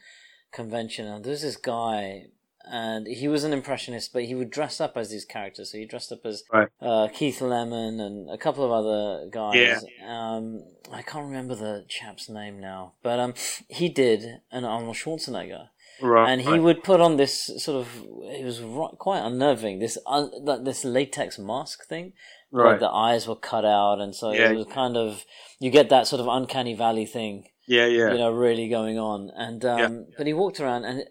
B: convention, and there's this guy, and he was an impressionist, but he would dress up as these characters. So he dressed up as
C: Right.
B: uh, Keith Lemon and a couple of other guys.
C: Yeah.
B: Um, I can't remember the chap's name now, but um, he did an Arnold Schwarzenegger
C: right.
B: and he would put on this sort of it was quite unnerving this un, that- this latex mask thing like
C: right.
B: the eyes were cut out and so
C: Yeah.
B: it was kind of you get that sort of uncanny valley thing
C: yeah, yeah,
B: you know really going on and um
C: Yeah.
B: but he walked around and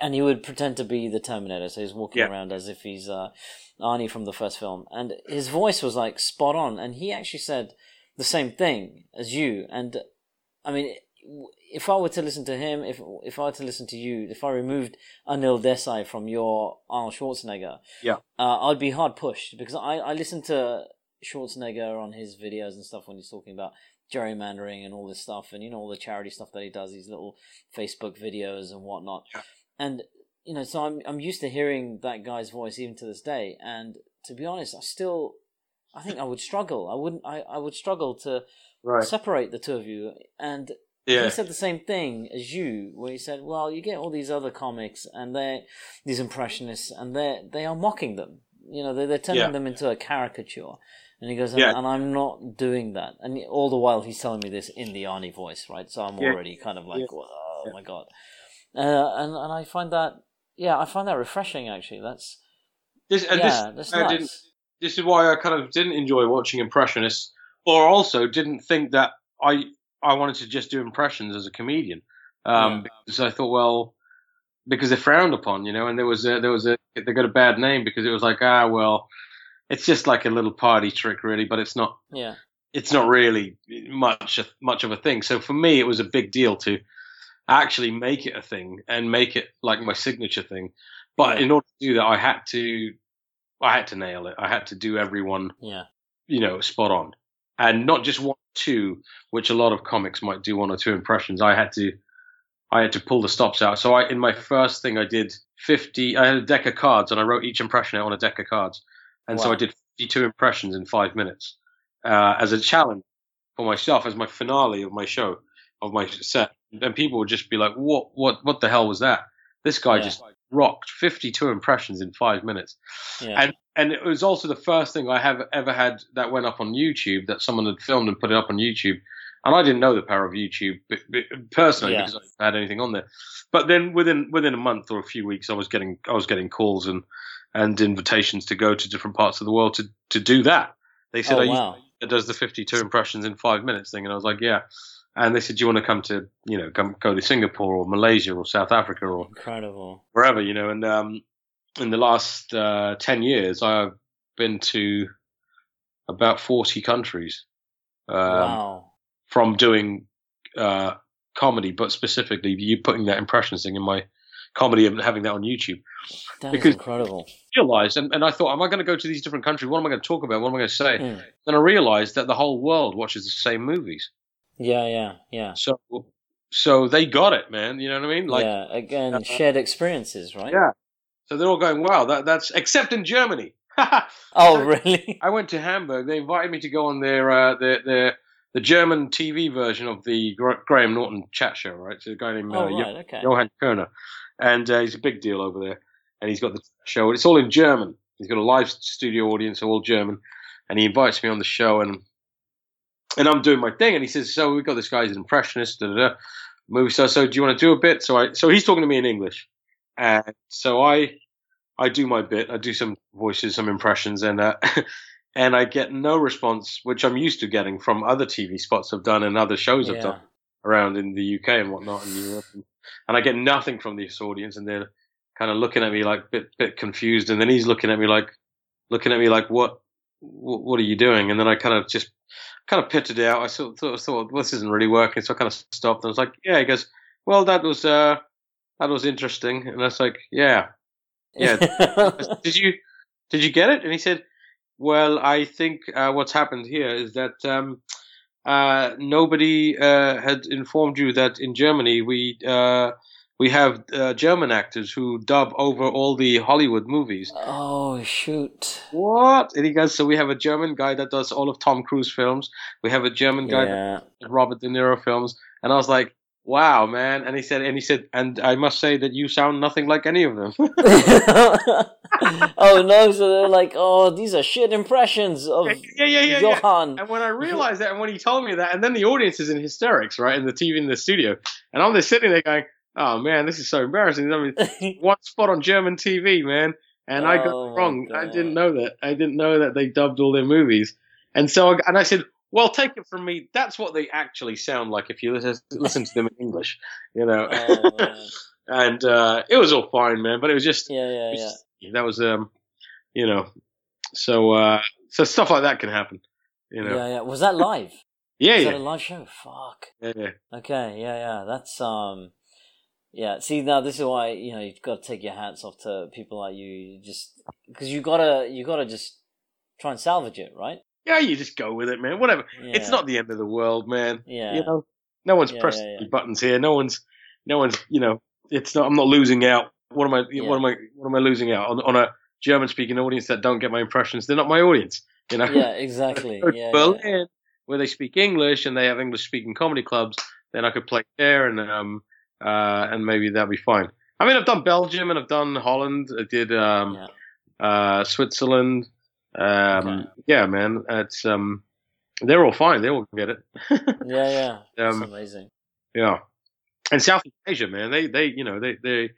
B: and he would pretend to be the terminator so he's walking
C: Yeah.
B: around as if he's uh arnie from the first film and his voice was like spot on and he actually said the same thing as you and i mean if I were to listen to him, if if I were to listen to you, if I removed Anil Desai from your Arnold Schwarzenegger,
C: Yeah.
B: uh, I'd be hard pushed because I I listen to Schwarzenegger on his videos and stuff when he's talking about gerrymandering and all this stuff, and you know all the charity stuff that he does, these little Facebook videos and whatnot,
C: Yeah.
B: and you know, so I'm I'm used to hearing that guy's voice even to this day, and to be honest, I still. I think I would struggle. I wouldn't. I, I would struggle to
C: right.
B: separate the two of you. And
C: Yeah,
B: he said the same thing as you, where he said, "Well, you get all these other comics, and they these impressionists, and they they are mocking them. You know, they're they're turning
C: Yeah.
B: them into a caricature, And he goes,
C: Yeah.
B: and I'm not doing that. And all the while he's telling me this in the Arnie voice, right? So I'm
C: Yeah.
B: already kind of like, oh my god. Uh, and and I find that, yeah, I find that refreshing. Actually, that's
C: This, and
B: yeah,
C: this,
B: that's nice.
C: didn't, this is why I kind of didn't enjoy watching Impressionists, or also didn't think that I I wanted to just do impressions as a comedian, um, because I thought, well, because they're frowned upon, you know, and there was a, there was a they got a bad name because it was like ah well, it's just like a little party trick really, but it's not
B: Yeah,
C: it's not really much much of a thing. So for me, it was a big deal to actually make it a thing and make it like my signature thing. But
B: Yeah.
C: in order to do that, I had to I had to nail it. I had to do everyone
B: yeah,
C: you know spot on, and not just one or two, which a lot of comics might do one or two impressions. I had to I had to pull the stops out. So I in my first thing I did fifty. I had a deck of cards and I wrote each impression out on a deck of cards, and so I did fifty two impressions in five minutes uh, as a challenge for myself as my finale of my show of my set. And people would just be like, "What? What? What the hell was that? This guy
B: Yeah.
C: just rocked fifty two impressions in five minutes."
B: yeah.
C: And and it was also the first thing I have ever had that went up on YouTube that someone had filmed and put it up on YouTube. And I didn't know the power of YouTube personally
B: Yeah.
C: because I had anything on there. But then within within a month or a few weeks, I was getting I was getting calls and and invitations to go to different parts of the world to to do that. They said,
B: oh
C: "Are you
B: wow,
C: that does the 52 impressions in five minutes thing. And I was like, yeah. And they said, do you want to come to, you know, come, go to Singapore or Malaysia or South Africa or
B: incredible.
C: wherever, you know. And um, in the last uh, 10 years, I've been to about 40 countries um,
B: wow,
C: from doing uh, comedy, but specifically you putting that impressions thing in my comedy and having that on YouTube.
B: that
C: because-
B: incredible.
C: Realized, and, and I thought, am I going to go to these different countries? What am I going to talk about? What am I going to say?
B: Mm.
C: Then I realized that the whole world watches the same movies.
B: Yeah, yeah, yeah.
C: So, so they got it, man. You know what I mean? Like,
B: yeah, again,
C: uh,
B: shared experiences, right?
C: Yeah. so they're all going, wow, that, that's except in Germany. *laughs*
B: Oh, really? *laughs*
C: I went to Hamburg. They invited me to go on their uh, their, their the German TV version of the Graham Norton chat show, right? So a guy named uh,
B: Oh, right, okay.
C: Johann Kerner, and uh, he's a big deal over there. And he's got the show. It's all in German. He's got a live studio audience, all German, and he invites me on the show, and and I'm doing my thing. And he says, "So we've got this guy, guy's an impressionist, da da da, movie star. So do you want to do a bit?" So I so he's talking to me in English, and so I I do my bit. I do some voices, some impressions, and uh, *laughs* and I get no response, which I'm used to getting from other TV spots I've done and other shows I've done around in the UK and whatnot in Europe, and, and I get nothing from this audience, and they're kind of looking at me like bit bit confused, and then he's looking at me like looking at me like what, what are you doing? And then I kind of just kind of pitted it out. I sort of thought, thought well, this isn't really working, so I kind of stopped. And I was like, yeah. He goes, well, that was uh that was interesting, and I was like, yeah. Yeah. *laughs* did you did you get it? And he said, "Well, I think uh, what's happened here is that um, uh, nobody uh, had informed you that in Germany we uh, we have uh, German actors who dub over all the Hollywood movies."
B: oh, shoot.
C: What? And he goes, "So we have a German guy that does all of Tom Cruise films. We have a German guy that
B: Yeah.
C: does Robert De Niro films." And I was like. Wow, man! And he said, and he said, and I must say that you sound nothing like any of them. *laughs* *laughs*
B: oh, no, so they're like, oh, these are shit impressions of
C: yeah, yeah, yeah, yeah.
B: Johann.
C: And when I *laughs* realized that, and when he told me that, and then the audience is in hysterics, right, in the TV in the studio, and I'm just sitting there going, "Oh man, this is so embarrassing." I mean, *laughs* one spot on German TV, man, and I got
B: Oh,
C: wrong. I didn't know that. I didn't know that they dubbed all their movies, and so I, and I said, "Well, take it from me. That's what they actually sound like if you listen, listen to them in English, you know."
B: Oh, *laughs*
C: and uh, it was all fine, man, but it was just
B: yeah, yeah,
C: was
B: yeah.
C: just- that was um, you know, so uh, so stuff like that can happen, you know.
B: Yeah, yeah. Was that live?
C: Yeah,
B: Was
C: yeah,
B: that a live show? Fuck.
C: yeah, yeah.
B: Okay, yeah, yeah. That's um, yeah. See, now this is why you know you've got to take your hats off to people like you. You just because you gotta you gotta just try and salvage it, right?
C: Yeah, you just go with it, man. Whatever.
B: Yeah.
C: It's not the end of the world, man.
B: Yeah.
C: You know, no one's
B: Yeah,
C: pressing
B: yeah,
C: buttons here. No one's, no one's. You know, it's not. I'm not losing out. What am I? What am I? What am I losing out on? On a German-speaking audience that don't get my impressions. They're not my audience. You know.
B: Yeah, *laughs* exactly.
C: Go to
B: Yeah, yeah.
C: Berlin, where they speak English and they have English-speaking comedy clubs, then I could play there, and um, uh, and maybe that'll be fine. I mean, I've done Belgium and I've done Holland. I did um,
B: Yeah.
C: uh, Switzerland. Um,
B: Okay.
C: Yeah, man, it's um, they're all fine. They all get it. *laughs*
B: Yeah, yeah. That's
C: Um,
B: amazing.
C: Yeah, and Southeast Asia, man, they they you know they they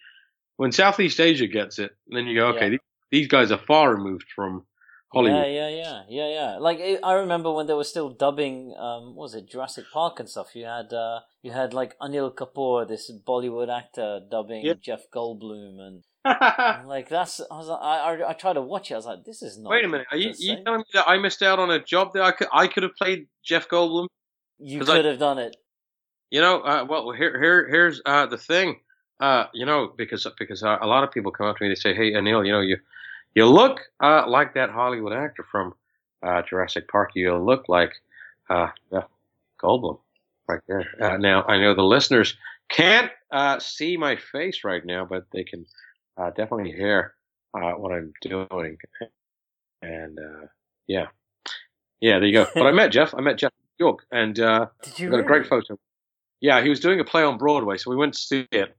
C: when Southeast Asia gets it, then you go, okay,
B: Yeah.
C: these, these guys are far removed from Hollywood.
B: Yeah, yeah, yeah, yeah, yeah. Like I I remember when they were still dubbing, um, what was it Jurassic Park and stuff? You had, uh, you had like Anil Kapoor, this Bollywood actor, dubbing
C: Yeah.
B: Jeff Goldblum, and *laughs* like that's. I was like, I, I, I tried to watch it. I was like, this is not.
C: Wait a minute, are you, you telling me that I missed out on a job that I could I could have played Jeff Goldblum?
B: You
C: 'Cause I-
B: could have done it.
C: You know, uh, well, here, here, here's uh, the thing. Uh, you know, because because uh, a lot of people come up to me, they say, "Hey, Anil, you know, you you look uh, like that Hollywood actor from uh, Jurassic Park. You look like uh, yeah, Goldblum right there." Uh, now, I know the listeners can't uh, see my face right now, but they can uh, definitely hear uh, what I'm doing. And uh, yeah, yeah, there you go. But I met Jeff. I met Jeff in New York, and. Uh, *laughs*
B: Did you?
C: got a great photo. Yeah, he was doing a play on Broadway, so we went to see it,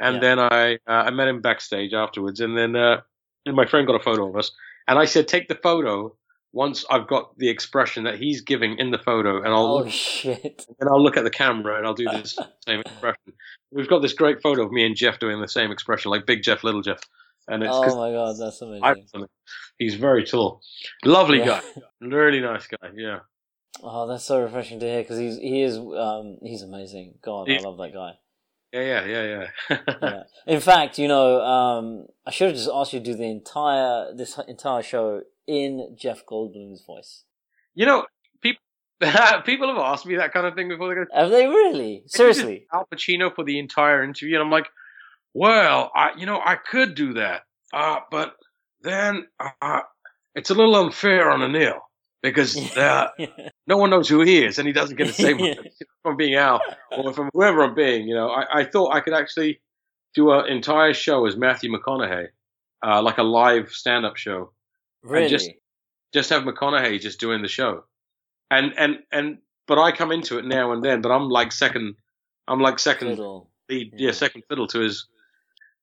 C: and
B: Yeah.
C: then I uh, I met him backstage afterwards, and then uh, and my friend got a photo of us, and I said, take the photo once I've got the expression that he's giving in the photo, and I'll
B: Oh
C: look,
B: shit!
C: and I'll look at the camera and I'll do this *laughs* same expression. We've got this great photo of me and Jeff doing the same expression, like Big Jeff, Little Jeff, and it's
B: Oh my god, that's amazing.
C: He's very tall, lovely
B: Yeah.
C: guy, *laughs* really nice guy. Yeah.
B: Oh, that's so refreshing to hear because he's he is um he's amazing. God, I love that guy.
C: Yeah, yeah, yeah, yeah. *laughs*
B: yeah. In fact, you know, um, I should have just asked you to do the entire this entire show in Jeff Goldblum's voice.
C: You know, people *laughs* people have asked me that kind of thing before. They go,
B: Have they really? Seriously?
C: Al Pacino for the entire interview, and I'm like, well, I you know I could do that, uh, but then uh, it's a little unfair on Anil because *laughs* uh, no one knows who he is, and he doesn't get the same *laughs*
B: Yeah. *laughs*
C: from being Al or from whoever I'm being. You know, I, I thought I could actually do an entire show as Matthew McConaughey, uh, like a live stand-up show.
B: really?
C: just- just have McConaughey just doing the show, and and and but I come into it now and then, but I'm like second, I'm like second
B: Fiddle.
C: lead,
B: Yeah.
C: yeah, second fiddle to his,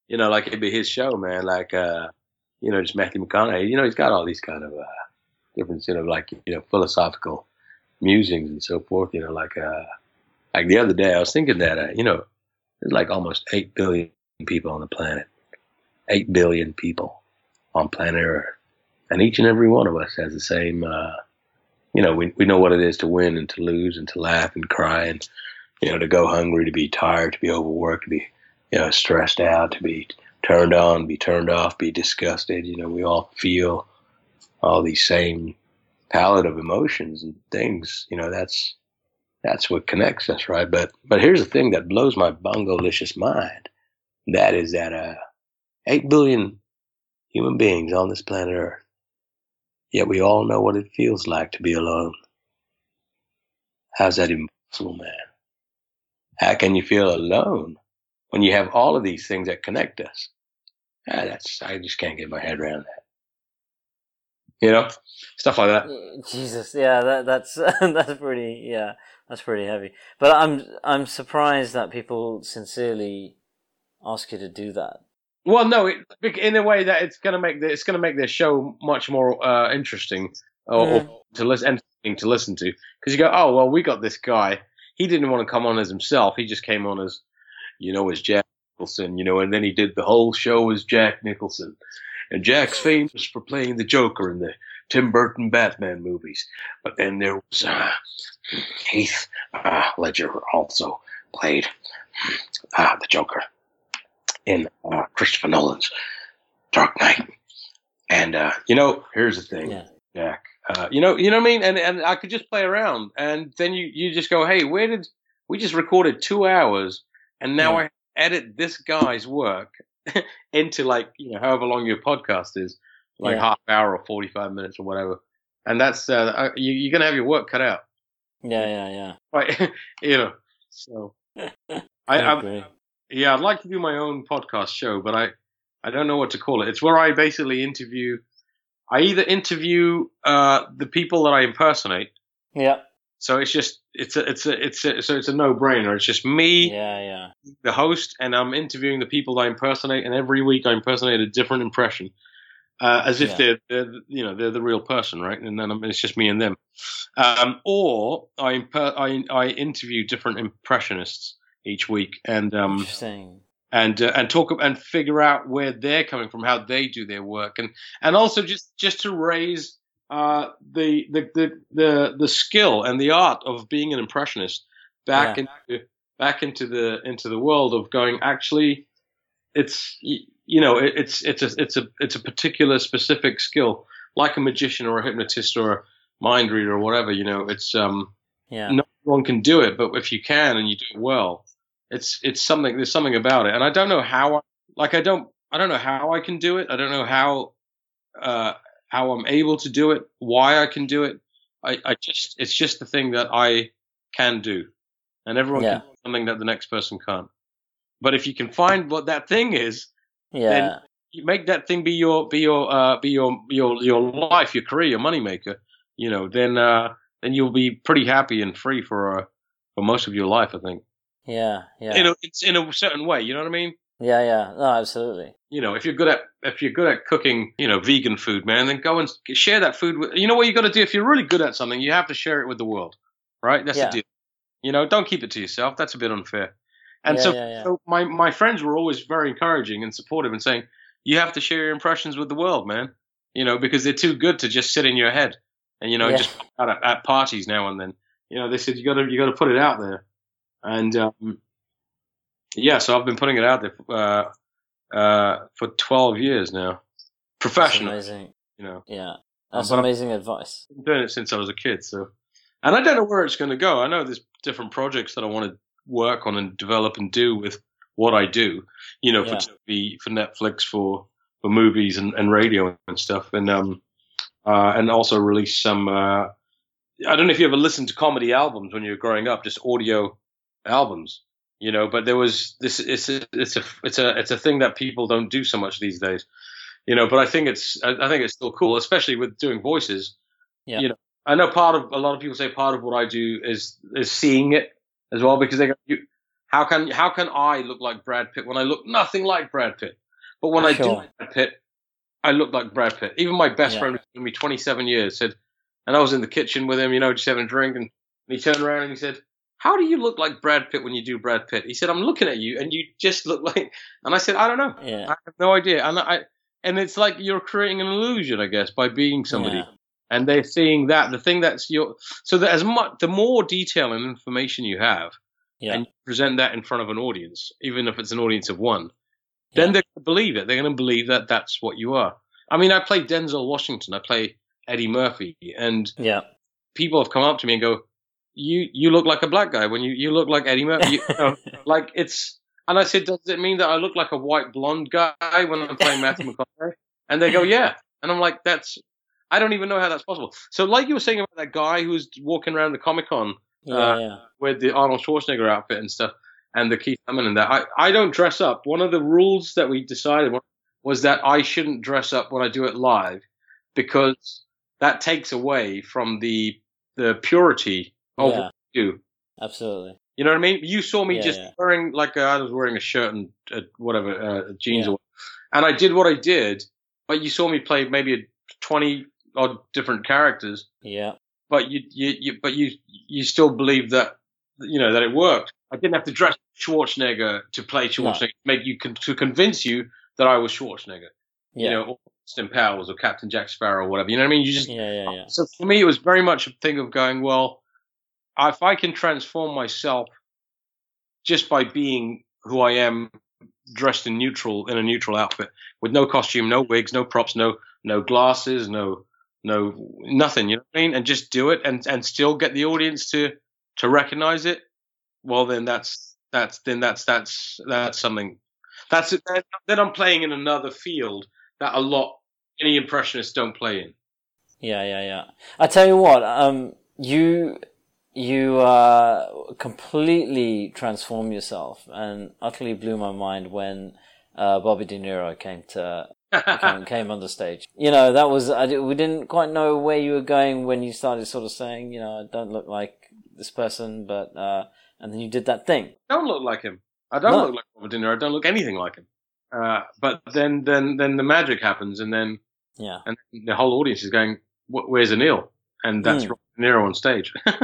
C: you know, like it'd be his show, man. Like, uh, you know, just Matthew McConaughey. You know, he's got all these kind of uh, different, sort of like you know, philosophical musings and so forth. You know, like uh, like the other day, I was thinking that uh, you know, there's like almost eight billion people on the planet, eight billion people on planet Earth, and each and every one of us has the same. Uh, you know, we we know what it is to win and to lose and to laugh and cry and you know, to go hungry, to be tired, to be overworked, to be, you know, stressed out, to be turned on, be turned off, be disgusted. You know, we all feel all these same palette of emotions and things. You know, that's that's what connects us, right? But but here's the thing that blows my bongolicious mind. That is that uh, eight billion human beings on this planet Earth. Yet we all know what it feels like to be alone. How's that impossible, man? How can you feel alone when you have all of these things that connect us? Ah, that's I just can't get my head around that. You know, stuff like that.
B: Jesus, yeah, that that's *laughs* that's pretty, yeah, that's pretty heavy. But I'm I'm surprised that people sincerely ask you to do that.
C: Well, no, it, in a way that it's gonna make the, it's gonna make their show much more uh, interesting or,
B: Mm.
C: or to listen entertaining to listen to because you go, oh well, we got this guy. He didn't want to come on as himself. He just came on as, you know, as Jack Nicholson. You know, and then he did the whole show as Jack Nicholson. And Jack's famous for playing the Joker in the Tim Burton Batman movies. But then there was uh, Heath uh, Ledger who also played uh, the Joker in uh, Christopher Nolan's Dark Knight. And uh, you know, here's the thing,
B: Yeah,
C: Jack. Uh, you know, you know what I mean. And and I could just play around, and then you you just go, hey, where did we just recorded two hours, and now
B: Yeah.
C: I edit this guy's work *laughs* into like you know however long your podcast is, like
B: Yeah.
C: half hour or forty five minutes or whatever. And that's uh, uh, you, you're gonna have your work cut out,
B: yeah, yeah, yeah.
C: right? *laughs* you know. So *laughs* I,
B: I
C: yeah, I'd like to do my own podcast show, but I, I don't know what to call it. It's where I basically interview. I either interview uh, the people that I impersonate,
B: Yeah,
C: so it's just it's a it's a it's a, so it's a no brainer. It's just me,
B: yeah, yeah.
C: the host, and I'm interviewing the people that I impersonate, and every week I impersonate a different impression. uh, as if
B: Yeah.
C: they're, they're you know they're the real person, right? And then I'm- it's just me and them. Um, or I, imper- I I interview different impressionists each week and um
B: Interesting.
C: and uh, and talk and figure out where they're coming from, how they do their work, and and also just just to raise uh, the, the the the the skill and the art of being an impressionist back into back into the into the world of going actually it's you know it, it's it's a it's a it's a particular specific skill like a magician or a hypnotist or a mind reader or whatever you know it's um
B: Yeah.
C: no one can do it, but if you can and you do it well, it's it's something. There's something about it, and I don't know how. I, like I don't I don't know how I can do it. I don't know how uh, how I'm able to do it. Why I can do it. I, I just it's just the thing that I can do, and everyone
B: Yeah.
C: can do something that the next person can't. But if you can find what that thing is,
B: Yeah.
C: you make that thing be your be your uh, be your your your life, your career, your moneymaker. You know, then uh, then you'll be pretty happy and free for uh, for most of your life. I think.
B: Yeah. Yeah.
C: You know, it's in a certain way. You know what I mean?
B: Yeah. Yeah. No, absolutely.
C: You know, if you're good at if you're good at cooking, you know, vegan food, man, then go and share that food with. You know what you got to do if you're really good at something, you have to share it with the world, right? That's
B: Yeah.
C: the deal. You know, don't keep it to yourself. That's a bit unfair. And
B: Yeah,
C: so,
B: yeah,
C: so my my friends were always very encouraging and supportive and saying, you have to share your impressions with the world, man. You know, because they're too good to just sit in your head and you know just at, at parties now and then. You know, they said you got to you got to put it out there, and um, yeah, so I've been putting it out there uh, uh, for 12 years now,
B: That's
C: professional.
B: amazing.
C: You know,
B: Yeah. That's
C: but
B: amazing advice.
C: been doing it since I was a kid. So, and I don't know where it's going to go. I know there's different projects that I want to work on and develop and do with what I do. You know,
B: Yeah.
C: for TV, for Netflix, for for movies and, and radio and stuff, and um, uh, and also release some. Uh, I don't know if you ever listened to comedy albums when you were growing up, just audio albums. You know, but there was this. It's a, it's a it's a it's a thing that people don't do so much these days. You know, but I think it's I, think it's still cool, especially with doing voices.
B: Yeah.
C: You know, I know part of a lot of people say part of what I do is is seeing it as well because they go, you, how can how can I look like Brad Pitt when I look nothing like Brad Pitt? But when I do
B: Sure.
C: like Brad Pitt, I look like Brad Pitt. Even my best
B: Yeah.
C: friend who's been with me 27 years said, and I was in the kitchen with him, you know, just having a drink, and he turned around and he said, "How do you look like Brad Pitt when you do Brad Pitt?" He said, "I'm looking at you, and you just look *laughs* like," and I said, "I don't know."
B: Yeah.
C: I have no idea. And I and it's like you're creating an illusion, I guess, by being somebody.
B: Yeah.
C: And they're seeing that the thing that's your so that as much the more detail and information you have,
B: Yeah.
C: and you present that in front of an audience, even if it's an audience of one, then they're going to believe it. They're going to believe that that's what you are. I mean, I play Denzel Washington, I play Eddie Murphy, and
B: Yeah.
C: people have come up to me and go, "You you look like a black guy when you you look like Eddie Murphy." You, you *laughs* know, like it's. And I said, "Does it mean that I look like a white blonde guy when I'm playing Matthew *laughs* McConaughey?" And they go, "Yeah." And I'm like, "That's." I don't even know how that's possible. So, like you were saying about that guy who was walking around the Comic Con
B: Yeah.
C: Uh,
B: yeah.
C: with the Arnold Schwarzenegger outfit and stuff, and the Keith Lemon and that. I, I don't dress up. One of the rules that we decided was that I shouldn't dress up when I do it live because that takes away from the the purity of
B: Yeah.
C: you do.
B: Absolutely.
C: You know what I mean? You saw me
B: Yeah,
C: just
B: yeah.
C: wearing like uh, I was wearing a shirt and uh, whatever uh, jeans, or and I did what I did, but you saw me play maybe a twenty odd different characters
B: Yeah.
C: but you, you, you but you, you still believe that, you know, that it worked. I didn't have to dress Schwarzenegger to play Schwarzenegger, to make you con- to convince you that I was Schwarzenegger,
B: Yeah.
C: you know, or Austin Powers or Captain Jack Sparrow or whatever. You know what I mean? You just
B: yeah. Yeah. Yeah.
C: so for me, it was very much a thing of going, well, if I can transform myself just by being who I am, dressed in neutral in a neutral outfit with no costume, no wigs, no props, no no glasses, no no nothing. You know what I mean? And just do it and and still get the audience to to recognize it. Well, then that's that's then that's that's that's something. That's Then I'm playing in another field that a lot any impressionists don't play in.
B: Yeah, yeah, yeah. I tell you what, um, you you uh, completely transform yourself and utterly blew my mind when uh, Bobby De Niro came to came, *laughs* came on the stage. You know, that was I, we didn't quite know where you were going when you started sort of saying, you know, I don't look like this person, but uh, and then you did that thing.
C: don't look like him. I don't
B: No.
C: look like Robert De Niro. I don't look anything like him. Uh, but then, then, then the magic happens, and then
B: Yeah.
C: and the whole audience is going, "Where's Anil?" And that's
B: Hmm.
C: Robert De Niro on stage. *laughs*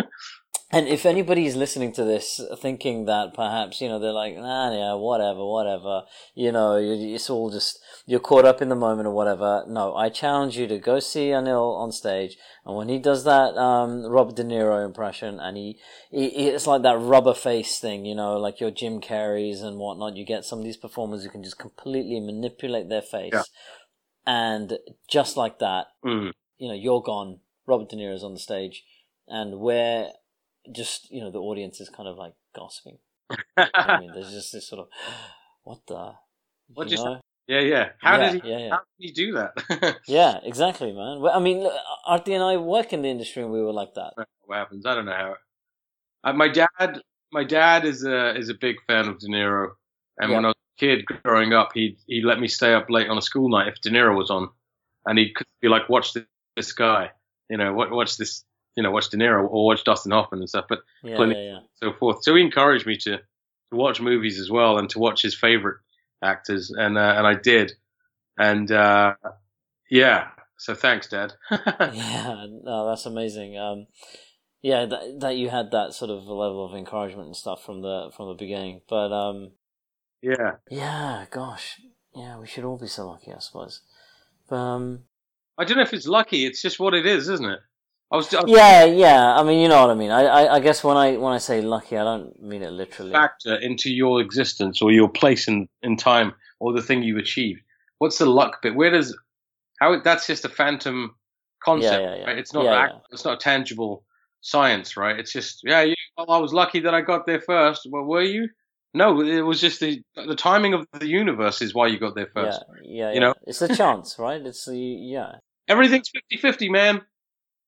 B: And if anybody's listening to this thinking that perhaps, you know, they're like, nah, yeah, whatever, whatever, you know, it's all just, you're caught up in the moment or whatever. No, I challenge you to go see Anil on stage. And when he does that, um, Robert De Niro impression and he, he, he- it's like that rubber face thing, you know, like your Jim Carreys and whatnot. You get some of these performers who can just completely manipulate their face.
C: Yeah.
B: And just like that,
C: Mm.
B: you know, you're gone. Robert De Niro's on the stage, and where just you know the audience is kind of like gasping. *laughs* I mean, there's just this sort of *gasps* what the
C: What
B: you
C: just-
B: know?
C: yeah, yeah. How
B: yeah,
C: did he?
B: Yeah, yeah.
C: How did he do that? *laughs*
B: yeah, exactly, man. Well, I mean, look, Artie and I work in the industry, and we were like that.
C: what happens? I don't know how. Uh, my dad, my dad is a is a big fan of De Niro, and when I was a kid growing up, he he let me stay up late on a school night if De Niro was on, and he'd be like, "Watch this, this guy, you know, watch, watch this, you know, watch De Niro or watch Dustin Hoffman and stuff." But
B: Yeah, yeah, yeah.
C: so forth. So he encouraged me to, to watch movies as well and to watch his favorite actors, and uh, and I did, and uh, yeah. So thanks, Dad. *laughs*
B: yeah, no, that's amazing. Um, yeah, that that you had that sort of level of encouragement and stuff from the from the beginning. But um,
C: yeah.
B: yeah, gosh, yeah, we should all be so lucky, I suppose. But, um,
C: I don't know if it's lucky. It's just what it is, isn't it? I was, I was
B: yeah, yeah. I mean, you know what I mean. I, I, I guess when I when I say lucky, I don't mean it literally.
C: factor into your existence or your place in, in time or the thing you achieve. What's the luck bit? Where does how that's just a phantom concept,
B: Yeah, yeah, yeah.
C: right? It's not act, it's not tangible science, right? It's just yeah, you, well, I was lucky that I got there first. Well, were you? No, it was just the the timing of the universe is why you got there first.
B: Yeah, yeah,
C: You know?
B: it's the chance, right? It's the yeah,
C: Everything's 50-50, man.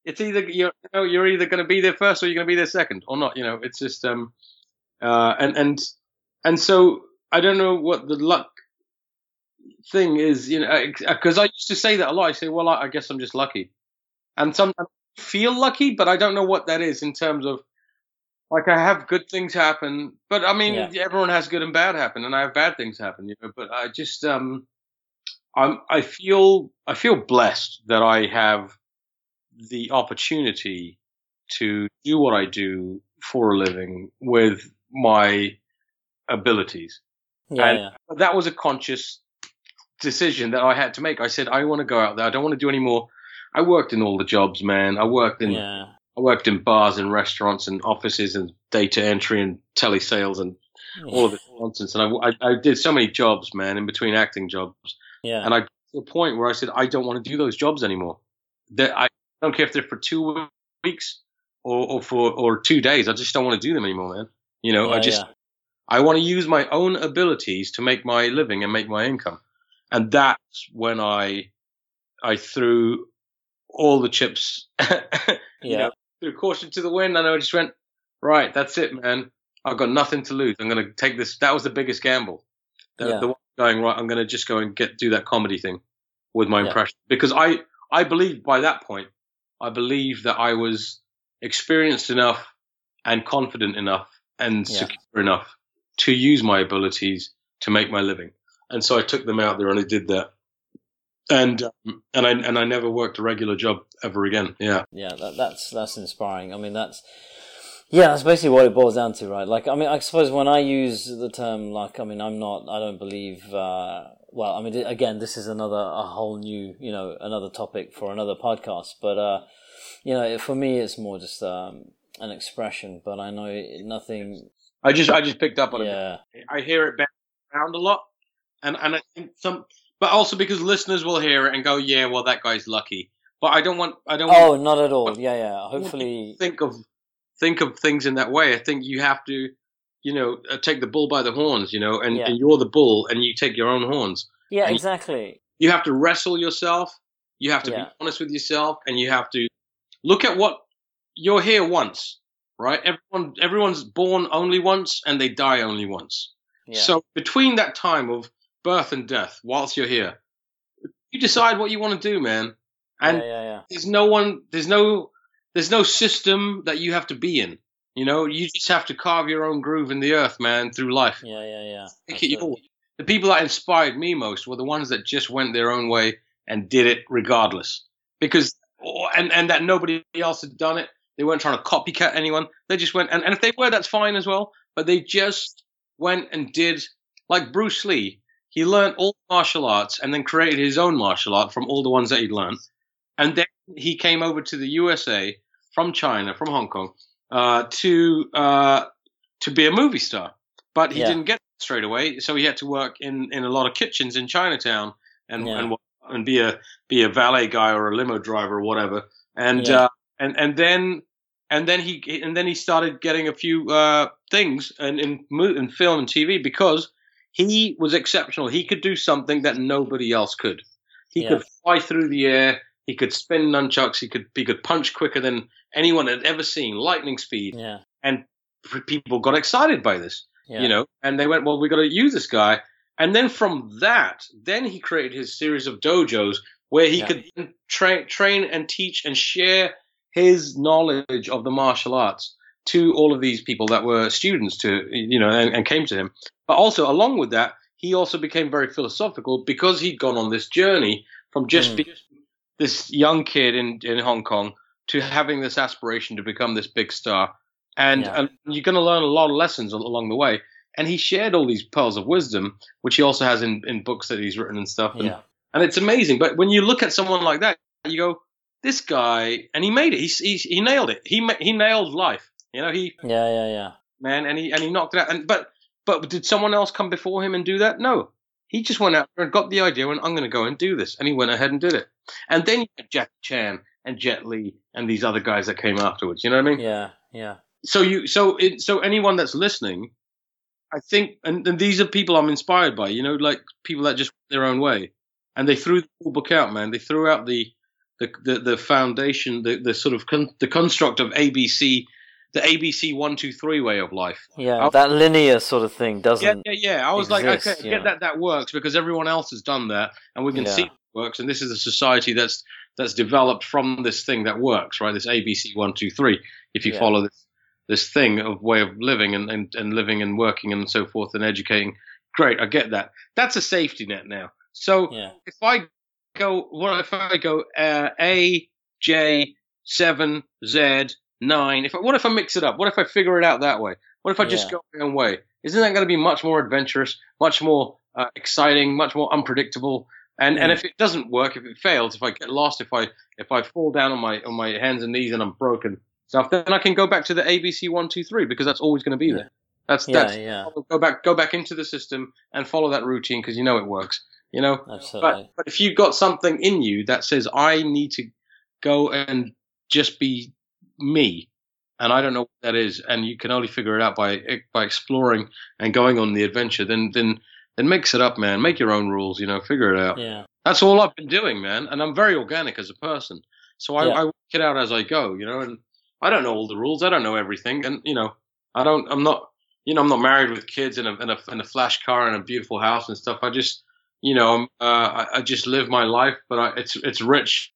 C: It's either you're you know, you're either going to be there first or you're going to be there second or not. You know, it's just um uh and and and so I don't know what the luck thing is. You know, because I used to say that a lot. I say, well, I, I guess I'm just lucky, and sometimes I feel lucky, but I don't know what that is in terms of. Like I have good things happen, but I mean
B: Yeah.
C: everyone has good and bad happen, and I have bad things happen, you know. But I just um, I'm I feel I feel blessed that I have the opportunity to do what I do for a living with my abilities.
B: yeah,
C: And-
B: yeah.
C: That was a conscious decision that I had to make. I said I want to go out there. I don't want to do any more. I worked in all the jobs, man. I worked in
B: yeah.
C: I worked in bars and restaurants and offices and data entry and telesales and all of this nonsense. And I, I, I did so many jobs, man, in between acting jobs.
B: Yeah,
C: And I got to a point where I said, I don't want to do those jobs anymore. That I don't care if they're for two weeks or, or for or two days. I just don't want to do them anymore, man. You know, I just
B: yeah.
C: I want to use my own abilities to make my living and make my income. And that's when I I threw all the chips *laughs* you
B: yeah.
C: know, threw caution to the wind, and I just went, right, that's it, man. I've got nothing to lose. I'm going to take this. That was the biggest gamble. The,
B: Yeah.
C: the one going right. I'm going to just go and get do that comedy thing with my
B: Yeah.
C: impression because I I believe by that point I believe that I was experienced enough and confident enough and
B: Yeah.
C: secure enough to use my abilities to make my living. And so I took them out there and I did that. And um, and I and I never worked a regular job ever again. Yeah.
B: yeah, that, that's that's inspiring. I mean, that's yeah, that's basically what it boils down to, right? Like, I mean, I suppose when I use the term luck, I mean, I'm not, I don't believe. Uh, well, I mean, again, this is another a whole new, you know, another topic for another podcast. But uh, you know, for me, it's more just um, an expression. But I know nothing.
C: I just I just picked up on it.
B: Yeah,
C: I hear it around a lot, and and I think some, but also because listeners will hear it and go, yeah, well that guy's lucky. But I don't want I don't want.
B: Oh,
C: want
B: not at all. Yeah, yeah. Hopefully,
C: think of think of things in that way. I think you have to, you know, uh, take the bull by the horns, you know, and,
B: Yeah.
C: and you're the bull and you take your own horns.
B: yeah, exactly.
C: You have to wrestle yourself. You have to
B: Yeah.
C: be honest with yourself, and you have to look at what you're here once, right? Everyone everyone's born only once and they die only once.
B: Yeah,
C: So between that time of birth and death, whilst you're here, you decide what you want to do, man. And
B: yeah, yeah, yeah.
C: there's no one, there's no, there's no system that you have to be in. You know, you just have to carve your own groove in the earth, man, through life.
B: Yeah, yeah, yeah.
C: Make it yours. The people that inspired me most were the ones that just went their own way and did it regardless because oh, and and that nobody else had done it. They weren't trying to copycat anyone. They just went and, and if they were, that's fine as well. But they just went and did like Bruce Lee. He learned all martial arts and then created his own martial art from all the ones that he'd learned. And then he came over to the USA from China, from Hong Kong, uh, to uh, to be a movie star. But he
B: Yeah.
C: didn't get straight away, so he had to work in, in a lot of kitchens in Chinatown and
B: Yeah.
C: and and be a be a valet guy or a limo driver or whatever. And
B: Yeah.
C: uh, and and then and then he and then he started getting a few uh, things in in, in film and TV because he was exceptional. He could do something that nobody else could. He
B: Yeah.
C: could fly through the air. He could spin nunchucks. He could he could punch quicker than anyone had ever seen. Lightning speed.
B: Yeah.
C: And people got excited by this
B: Yeah.
C: you know and they went well we got to use this guy and then from that then he created his series of dojos where he
B: Yeah.
C: could tra- train and teach and share his knowledge of the martial arts to all of these people that were students to you know and, and came to him but also along with that he also became very philosophical because he'd gone on this journey from just
B: Mm.
C: being this young kid in in Hong Kong to having this aspiration to become this big star and,
B: Yeah.
C: and you're going to learn a lot of lessons along the way and he shared all these pearls of wisdom which he also has in, in books that he's written and stuff and,
B: Yeah.
C: and it's amazing but when you look at someone like that you go this guy and he made it he, he, he nailed it he he nailed life you know he
B: Yeah. Yeah. Yeah.
C: man and he and he knocked it out and but but did someone else come before him and do that no he just went out there and got the idea and i'm going to go and do this and he went ahead and did it and then you had Jackie Chan and Jet Li and these other guys that came afterwards you know what i mean
B: Yeah. Yeah.
C: so you so it, so anyone that's listening i think and, and these are people i'm inspired by you know like people that just went their own way and they threw the whole book out man they threw out the the the, the foundation the, the sort of con- the construct of abc the abc one two three way of life
B: Yeah. That linear sort of thing doesn't.
C: yeah yeah i was like okay I
B: yeah.
C: get that that works because everyone else has done that and we can
B: Yeah.
C: see works and this is a society that's that's developed from this thing that works right this abc one two three if you
B: Yeah.
C: follow this this thing of way of living and, and, and living and working and so forth and educating. Great, I get that. That's a safety net now. So
B: Yeah.
C: if I go, what if I go uh, A, J, seven, Z, nine? If I, what if I mix it up? What if I figure it out that way? What if I just
B: Yeah.
C: go my own way? Isn't that going to be much more adventurous, much more uh, exciting, much more unpredictable? And and
B: Mm.
C: if it doesn't work, if it fails, if I get lost, if I if I fall down on my on my hands and knees and I'm broken stuff, then I can go back to the ABC one two three because that's always going to be there. That's
B: Yeah.
C: that's
B: Yeah.
C: go back go back into the system and follow that routine because you know it works. You know,
B: Absolutely.
C: but but if you've got something in you that says I need to go and just be me, and I don't know what that is, and you can only figure it out by by exploring and going on the adventure, then then then mix it up, man. Make your own rules. You know, figure it out.
B: yeah.
C: That's all I've been doing, man, and I'm very organic as a person. So I,
B: Yeah.
C: I work it out as I go, you know, and I don't know all the rules. I don't know everything, and you know, I don't. I'm not. You know, I'm not married with kids and a, and a, and a flash car and a beautiful house and stuff. I just, you know, I'm, uh, I, I just live my life, but I, it's it's rich.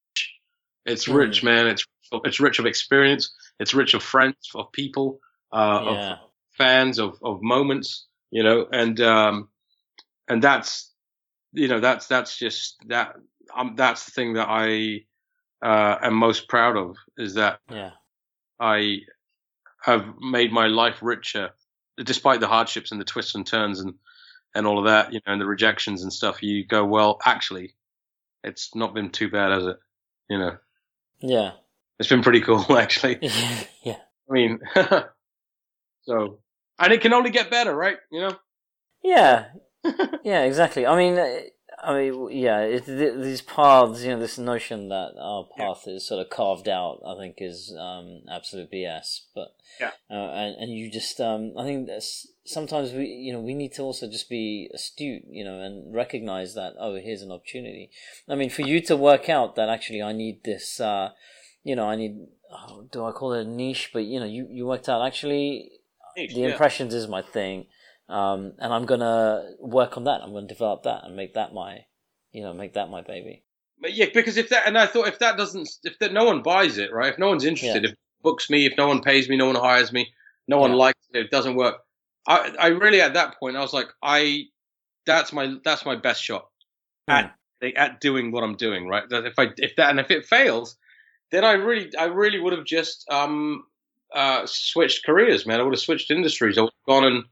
C: It's
B: Mm.
C: rich, man. It's it's rich of experience. It's rich of friends, of people, uh,
B: Yeah.
C: of fans, of of moments. You know, and um, and that's you know that's that's just that um, that's the thing that I uh, am most proud of is that
B: Yeah.
C: I have made my life richer, despite the hardships and the twists and turns and and all of that, you know, and the rejections and stuff. You go, well, actually, it's not been too bad, has it? You know,
B: Yeah.
C: it's been pretty cool, *laughs* actually. *laughs*
B: yeah.
C: I mean, *laughs* so and it can only get better, right? You know.
B: Yeah, *laughs* yeah, exactly. I mean, uh, I mean, yeah, it, th- these paths, you know, this notion that our path is sort of carved out, I think, is um, absolute BS. But
C: Yeah.
B: uh, and and you just, um, I think that's, sometimes we, you know, we need to also just be astute, you know, and recognize that oh, here's an opportunity. I mean, for you to work out that actually I need this, uh, you know, I need. Oh, do I call it a niche? But you know, you you worked out actually the
C: Yeah.
B: impressions is my thing um, and i'm gonna work on that i'm gonna develop that and make that my you know make that my baby
C: But yeah, because if that and I thought if that doesn't if that no one buys it, right? If no one's interested, if books me, if no one pays me, no one hires me, no one
B: Yeah.
C: likes it, it doesn't work. I I really at that point I was like I that's my that's my best shot at at doing what I'm doing, right? That if I if that and if it fails, then I really I really would have just um uh switched careers, man. I would have switched industries. I would have gone and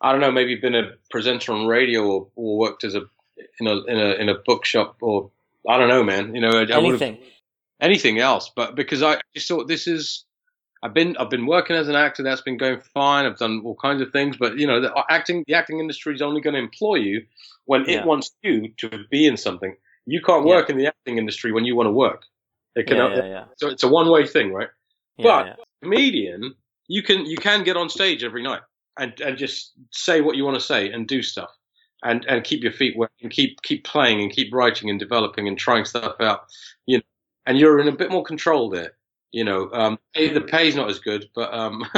C: I don't know, maybe been a presenter on radio or, or worked as a in a in a in a bookshop or I don't know, man. You know, I, I
B: Anything.
C: anything else, but because I just thought this is. I've been I've been working as an actor. That's been going fine. I've done all kinds of things, but you know, the uh, acting the acting industry is only going to employ you when
B: Yeah.
C: it wants you to be in something. You can't work in the acting industry when you want to work. It can,
B: Yeah, yeah, yeah.
C: So it's a one way thing, right?
B: yeah,
C: but
B: yeah.
C: comedian, you can you can get on stage every night and and just say what you want to say and do stuff and and keep your feet wet and keep keep playing and keep writing and developing and trying stuff out. You know, and you're in a bit more control there. You know, um, pay- the pay's not as good, but um, *laughs*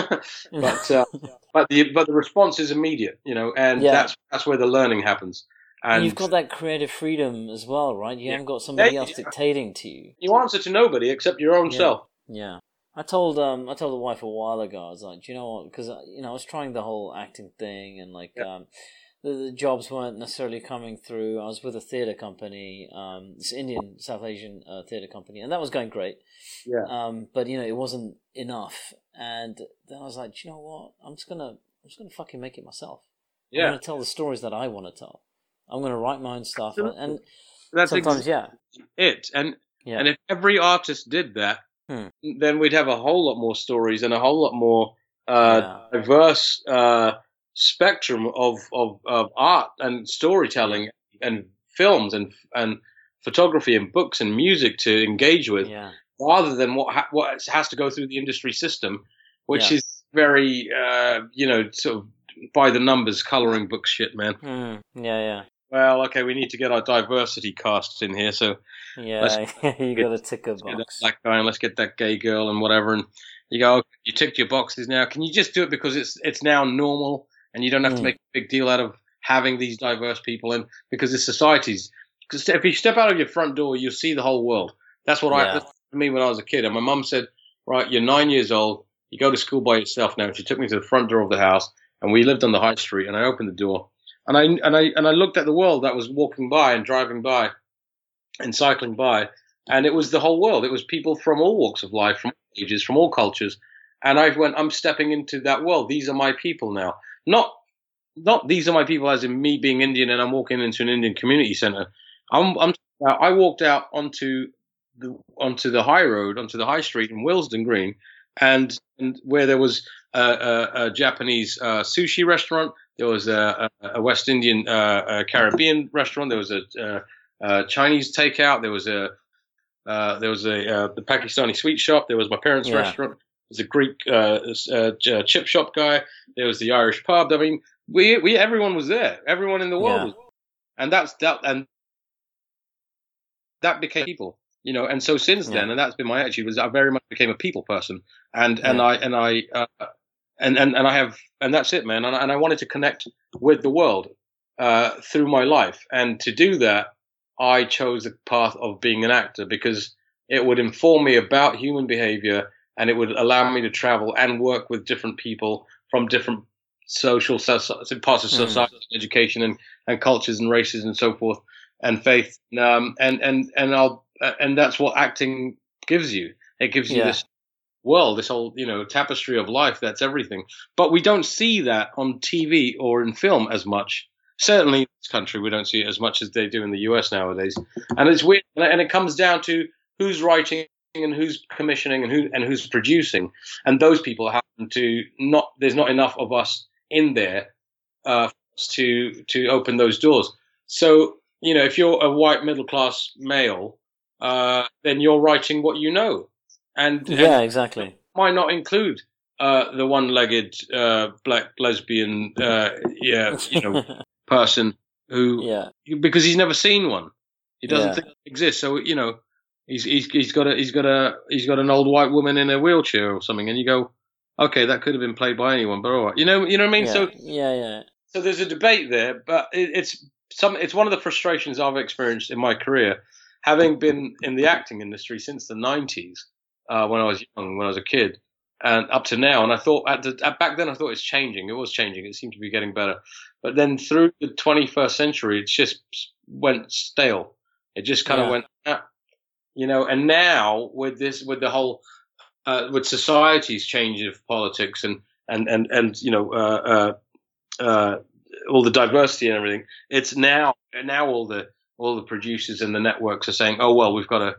C: but uh, *laughs* but the but the response is immediate. You know, and
B: Yeah.
C: that's that's where the learning happens.
B: And
C: And
B: you've got that creative freedom as well, right? You
C: Yeah.
B: haven't got somebody
C: Yeah,
B: else dictating to you.
C: you answer to nobody except your own self.
B: Yeah. I told um I told the wife a while ago. I was like, do you know what? Because you know I was trying the whole acting thing, and like um, the, the jobs weren't necessarily coming through. I was with a theater company, um, this Indian South Asian uh, theater company, and that was going great.
C: Yeah.
B: Um, but you know it wasn't enough, and then I was like, do you know what? I'm just gonna I'm just gonna fucking make it myself.
C: Yeah.
B: I'm gonna tell the stories that I want to tell. I'm gonna write my own stuff, and, and
C: that's
B: sometimes yeah,
C: it. And
B: yeah,
C: And if every artist did that,
B: Hmm.
C: then we'd have a whole lot more stories and a whole lot more uh,
B: Yeah.
C: diverse uh, spectrum of, of, of art and storytelling and films and and photography and books and music to engage with,
B: yeah,
C: rather than what ha- what has to go through the industry system, which
B: Yeah.
C: is very uh, you know sort of by the numbers coloring book shit, man.
B: Hmm. yeah, yeah.
C: Well, okay, we need to get our diversity cast in here, so
B: Yeah, *laughs* you got to tick a
C: get that guy and let's get that gay girl and whatever. And you go, okay, you ticked your boxes now. Can you just do it because it's it's now normal and you don't have to
B: Mm.
C: make a big deal out of having these diverse people in because the society's. Because if you step out of your front door, you'll see the whole world. That's what I
B: Yeah.
C: that's for me when I was a kid. And my mum said, "Right, you're nine years old. You go to school by yourself now." And she took me to the front door of the house, and we lived on the high street. And I opened the door, and I and I and I looked at the world that was walking by and driving by, and cycling by, and it was the whole world. It was people from all walks of life, from all ages, from all cultures. And I went, I'm stepping into that world. These are my people now. Not, not these are my people as in me being Indian and I'm walking into an Indian community center. I'm, I'm, I walked out onto the onto the high road, onto the high street in Willesden Green, and, and where there was a, a, a Japanese uh, sushi restaurant, there was a, a, a West Indian uh, a Caribbean restaurant, there was a, uh uh Chinese takeout, there was a uh, there was a uh, the Pakistani sweet shop, there was my parents'
B: Yeah.
C: restaurant, there's a Greek uh, chip shop guy, there was the Irish pub. I mean, we we everyone was there, everyone in the world
B: Yeah.
C: was, and that's that and that became people you know. And so since then
B: Yeah.
C: and that's been my attitude was i very much became a people person. And and i and i uh, and, and and i have and that's it man and I, and I wanted to connect with the world uh, through my life and to do that i chose the path of being an actor because it would inform me about human behavior and it would allow me to travel and work with different people from different social so- parts of
B: Mm.
C: society education and, and cultures and races and so forth and faith um, and and and I'll uh, and that's what acting gives you. It gives you
B: Yeah.
C: this world, this whole you know tapestry of life. That's everything. But we don't see that on TV or in film as much. Certainly in this country, we don't see it as much as they do in the US nowadays. And it's weird, and it- comes down to who's writing and who's commissioning and who and who's producing. And those people happen to not. There's not enough of us in there uh, to to open those doors. So you know, if you're a white middle class male, uh, then you're writing what you know, and, and
B: Yeah, exactly.
C: might not include uh, the one-legged uh, black lesbian, uh, yeah, you know, *laughs* person who
B: yeah,
C: because he's never seen one. He doesn't
B: Yeah.
C: think it exists. So you know, he's he's he's got a he's got a he's got an old white woman in a wheelchair or something, and you go, okay, that could have been played by anyone, but all right, you know, you know what I mean.
B: yeah,
C: So
B: yeah, yeah.
C: so there's a debate there, but it, it's some. It's one of the frustrations I've experienced in my career, having been in the acting industry since the '90s, uh, when I was young, when I was a kid, and up to now. And I thought at, the, at back then I thought it's changing. It was changing. It seemed to be getting better. But then through the 21st century, it just went stale. It just kind of went, ah, you know. And now with this, with the whole, uh, with society's change of politics and and and and you know, uh, uh, uh, all the diversity and everything, it's now now all the all the producers and the networks are saying, oh well, we've got to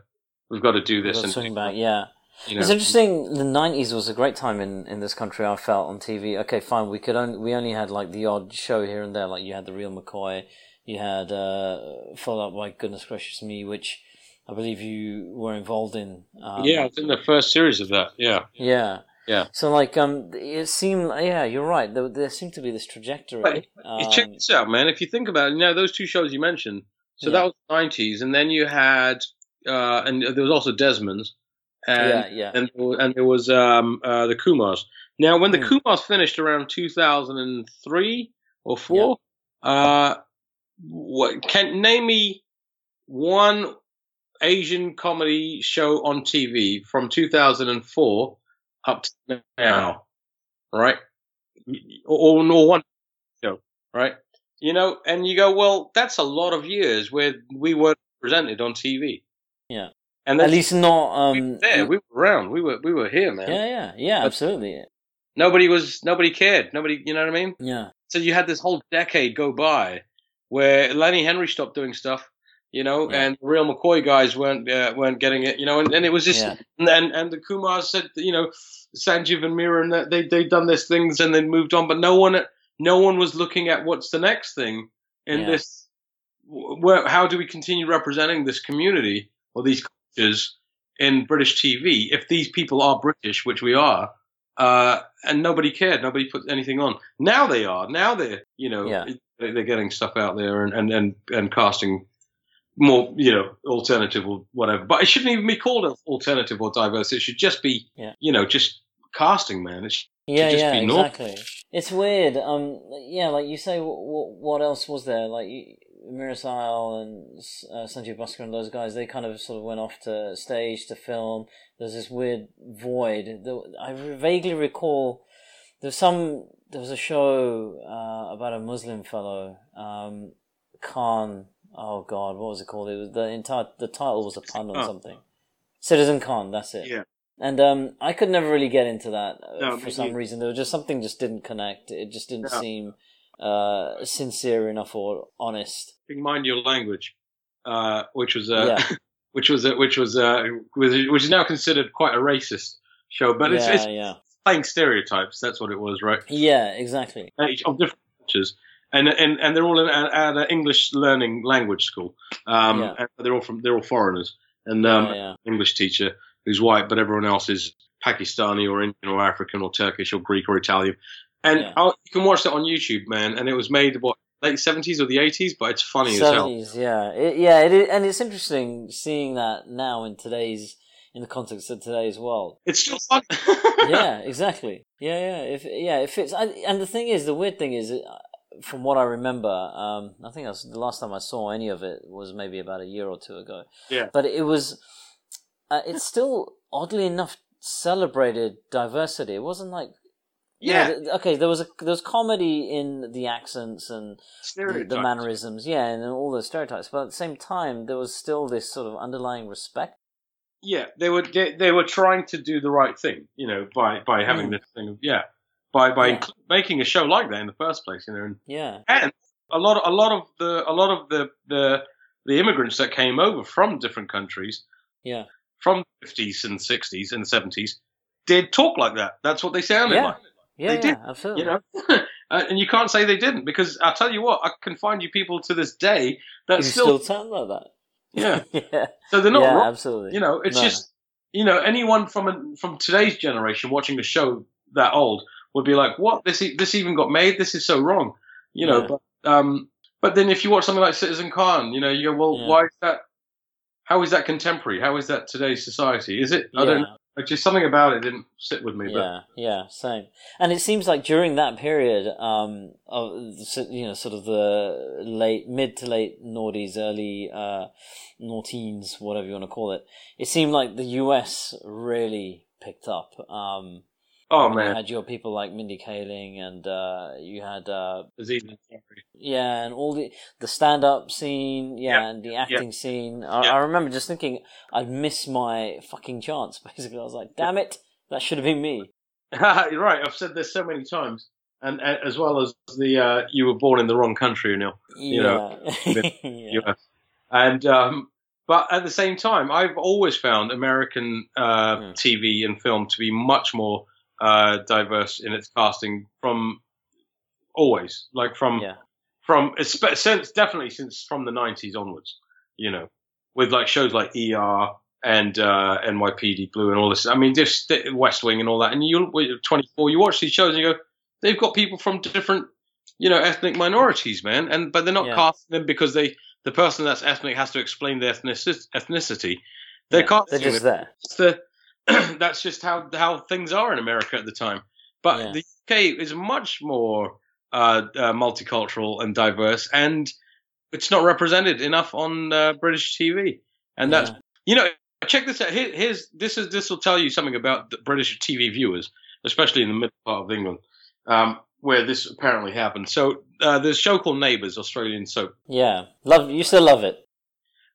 C: we've got to do this
B: Got
C: and
B: back, yeah.
C: You know,
B: It's interesting. The '90s was a great time in, in this country. I felt on TV. Okay, fine. We could only we only had like the odd show here and there. Like you had the Real McCoy, you had uh, followed up by Goodness Gracious Me, which I believe you were involved in. Um,
C: yeah, I was in the first series of that. Yeah,
B: yeah,
C: Yeah.
B: So like, um, it seemed. Yeah, you're right. There, there seemed to be this trajectory.
C: But
B: Um,
C: check this out, man. If you think about it, you know those two shows you mentioned. So
B: Yeah.
C: that was the nineties, and then you had, uh, and there was also Desmond's, and
B: yeah, yeah,
C: and there was- and there was um, uh, the Kumars. Now, when the
B: Hmm.
C: Kumars finished around two thousand and three or four, uh, what can name me one Asian comedy show on TV from two thousand and four up to now, right? Or, or one show, right? You know, and you go, well, that's a lot of years where we weren't presented on TV.
B: Yeah.
C: And
B: At least not. Um,
C: there. We were around. We were we were here, man.
B: yeah, yeah, yeah.
C: But-
B: Absolutely.
C: Nobody was. Nobody cared. Nobody. You know what I mean?
B: Yeah,
C: So you had this whole decade go by where Lenny Henry stopped doing stuff. You know,
B: Yeah.
C: and the real McCoy guys weren't uh, weren't getting it. You know, and, and it was just
B: yeah,
C: and and, the Kumars said, you know, Sanjeev and Meera and that they they done this things and then moved on, but no one no one was looking at what's the next thing in
B: Yeah.
C: this. Where how do we continue representing this community or these in British TV if these people are British, which we are, uh, and nobody cared, nobody put anything on. Now they are. Now they're you know
B: Yeah.
C: they- they're getting stuff out there and and and, and casting more, you know, alternative or whatever. But it shouldn't even be called alternative or diverse. It should just be,
B: Yeah.
C: you know, just casting, man. It should
B: yeah,
C: just
B: yeah.
C: be normal.
B: Exactly. It's weird. Um, yeah, like you say, what, what else was there? Like you- Meera Syal and uh, Sanjay Bhaskar and those guys, they kind of sort of went off to stage to film. There's this weird void. I vaguely recall there's some. There was a show uh, about a Muslim fellow, um, Khan. Oh God, what was it called? It was the entire. The title was a pun on
C: Oh.
B: something. Citizen Khan. That's it.
C: Yeah.
B: And um, I could never really get into that uh,
C: No,
B: for some
C: neither.
B: reason. There was just something just didn't connect. It just didn't
C: No.
B: seem uh, sincere enough or honest.
C: Mind your language, uh, which was uh,
B: Yeah. *laughs*
C: which was uh, which was uh, which is now considered quite a racist show, but it's,
B: yeah,
C: it's
B: yeah,
C: playing stereotypes. That's what it was, right?
B: yeah, exactly.
C: Of different cultures. And, and and they're all in, at, at an English learning language school. Um,
B: Yeah.
C: and they're all from they're all foreigners. And um,
B: yeah,
C: English teacher who's white, but everyone else is Pakistani or Indian or African or Turkish or Greek or Italian. And
B: Yeah.
C: I'll, you can watch that on YouTube, man. And it was made what late seventies or the eighties, but it's funny as hell.
B: seventies. Yeah, it, yeah, it, is- and it's interesting seeing that now in today's in the context of today's world.
C: It's still fun. *laughs*
B: yeah, exactly. Yeah, yeah. If yeah, if it's and and the thing is, the weird thing is, uh, from what I remember, um, I think that's the last time I saw any of it was maybe about a year or two ago.
C: Yeah.
B: but it was, uh, it's still oddly enough celebrated diversity. It wasn't like
C: yeah,
B: th- okay, there was a there was comedy in the accents and the, the mannerisms, yeah, and all the stereotypes, but at the same time, there was still this sort of underlying respect.
C: yeah, they were they, they were trying to do the right thing, you know, by by having
B: Mm.
C: this thing. of- Yeah, by by
B: Yeah.
C: inclu- making a show like that in the first place, you know, and,
B: Yeah,
C: and a lot a lot of the a lot of the the the immigrants that came over from different countries
B: yeah,
C: from the 50s and 60s and 70s did talk like that. That's what they sounded
B: Yeah.
C: like.
B: Yeah,
C: They
B: yeah,
C: did,
B: absolutely.
C: You know, *laughs* uh, and you can't say they didn't because I'll tell you what, I can find you people to this day that still,
B: still sound like that.
C: yeah. *laughs*
B: yeah,
C: So they're not
B: yeah,
C: wrong.
B: absolutely.
C: You know, it's
B: No.
C: just you know anyone from a, from today's generation watching a show that old would be like, what this e- this even got made? This is so wrong. You know,
B: Yeah.
C: but um, but then if you watch something like Citizen Khan, you know, you go, well,
B: Yeah.
C: why is that? How is that contemporary? How is that today's society? Is it? I don't
B: Yeah.
C: know. Like, just something about it didn't sit with me. But
B: Yeah, yeah, same. And it seems like during that period, um, of you know, sort of the late, mid to late noughties, early uh, noughties, whatever you want to call it, it seemed like the US really picked up. Um,
C: Oh man!
B: You had your people like Mindy Kaling, and uh, you had uh,
C: Aziz Ansari.
B: yeah, and all the the stand up scene, yeah,
C: Yeah,
B: and the acting scene. I,
C: Yeah.
B: I remember just thinking I'd miss my fucking chance. *laughs* Basically, I was like, damn it, that should have been me. *laughs*
C: You're right. I've said this so many times, and, and as well as the uh, you were born in the wrong country, Neil. You know,
B: yeah. *laughs*
C: Yeah. And um, but at the same time, I've always found American uh,
B: Mm.
C: TV and film to be much more uh, diverse in its casting from always, like from
B: yeah.
C: from since definitely since from the 90s onwards. You know, with like shows like ER and uh, NYPD Blue and all this. I mean, just West Wing and all that. And you, you're 24, you watch these shows and you go, they've got people from different, you know, ethnic minorities, man. And but they're not
B: Yeah.
C: casting them because they the person that's ethnic has to explain their ethnici- ethnicity. They're
B: Yeah,
C: casting
B: They're just
C: them.
B: there.
C: It's the *clears throat* that's just how how things are in America at the time. But
B: Yeah.
C: the UK is much more uh, uh, multicultural and diverse, and it's not represented enough on uh, British TV. And that's
B: Yeah.
C: you know, check this out. Here, here's this is this will tell you something about the British TV viewers, especially in the middle part of England, um, where this apparently happened. So uh, there's a show called Neighbours, Australian soap.
B: Yeah, love. You still love it.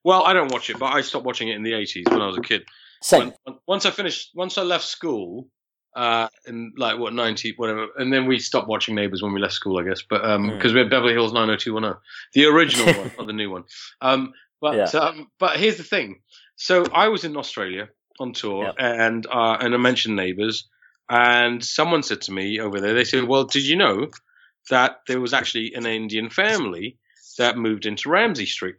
C: Well, I don't watch it, but I stopped watching it in the 80s when I was a kid.
B: Same.
C: When- once I finished, once I left school, uh, in like what ninety whatever, and then we stopped watching Neighbours when we left school, I guess. But um,
B: Mm.
C: because we had Beverly Hills nine hundred two one zero, the original one, not the new one. Um, but
B: Yeah.
C: um, but here's the thing. So I was in Australia on tour,
B: Yep.
C: and uh, and I mentioned Neighbours, and someone said to me over there, they said, "Well, did you know that there was actually an Indian family that moved into Ramsay Street?"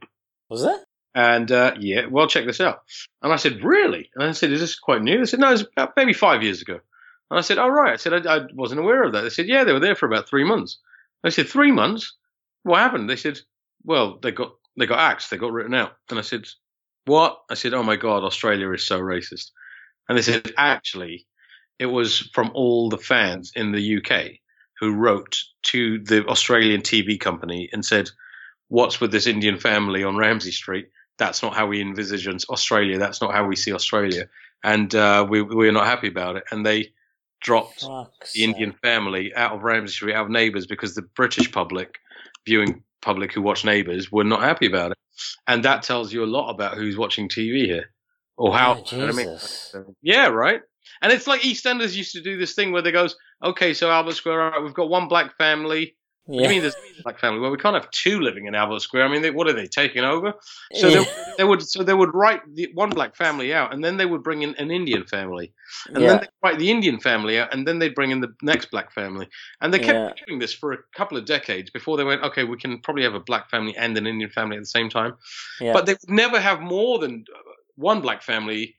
B: Was it?
C: And uh, yeah, well, check this out. And I said, really? And I said, is this quite new? They said, no, it's about maybe five years ago. And I said, oh, right. I said, I, I wasn't aware of that. They said, yeah, they were there for about three months. I said, three months? What happened? They said, well, they got they got axed. They got written out. And I said, what? I said, oh my God, Australia is so racist. And they said, actually, it was from all the fans in the UK who wrote to the Australian TV company and said, what's with this Indian family on Ramsay Street? That's not how we envisage Australia. That's not how we see Australia. And uh, we, we're not happy about it. And they dropped
B: Fuck's
C: the Indian
B: sake.
C: family out of Ramsay Street, out of Neighbours, because the British public, viewing public who watch Neighbours, were not happy about it. And that tells you a lot about who's watching TV here, or how.
B: Oh,
C: I mean, yeah, right. And it's like EastEnders used to do this thing where they goes, okay, so Albert Square, all right, we've got one black family.
B: Yeah.
C: you mean there's a *laughs* black family? Well, we can't have two living in Albert Square. I mean, they, what are they taking over? So
B: Yeah.
C: they, they would so they would write the one black family out, and then they would bring in an Indian family, and
B: Yeah.
C: then they'd write the Indian family out, and then they'd bring in the next black family, and they kept doing this for a couple of decades before they went, okay, we can probably have a black family and an Indian family at the same time, but they would never have more than one black family.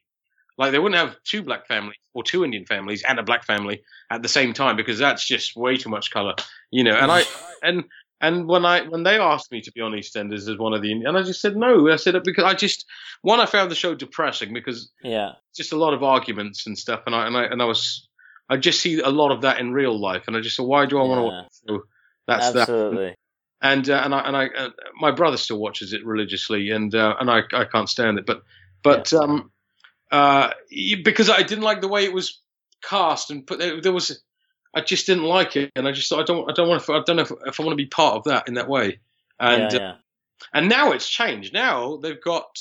C: Like they wouldn't have two black families or two Indian families and a black family at the same time because that's just way too much color, you know. And I *laughs* and and when I when they asked me to be on EastEnders as one of the Indian, and I just said no. I said it because I just one I found the show depressing because
B: yeah.
C: just a lot of arguments and stuff, and I and I and I was I just see a lot of that in real life, and I just said why do I want to watch show that's that
B: Absolutely.
C: and uh, and I and I uh, my brother still watches it religiously, and uh, and I I can't stand it, but but um uh because I didn't like the way it was cast and put there, there was I just didn't like it, and I just thought I don't I don't want to I don't know if, if I want to be part of that in that way, and
B: yeah,
C: uh, and now it's changed. Now they've got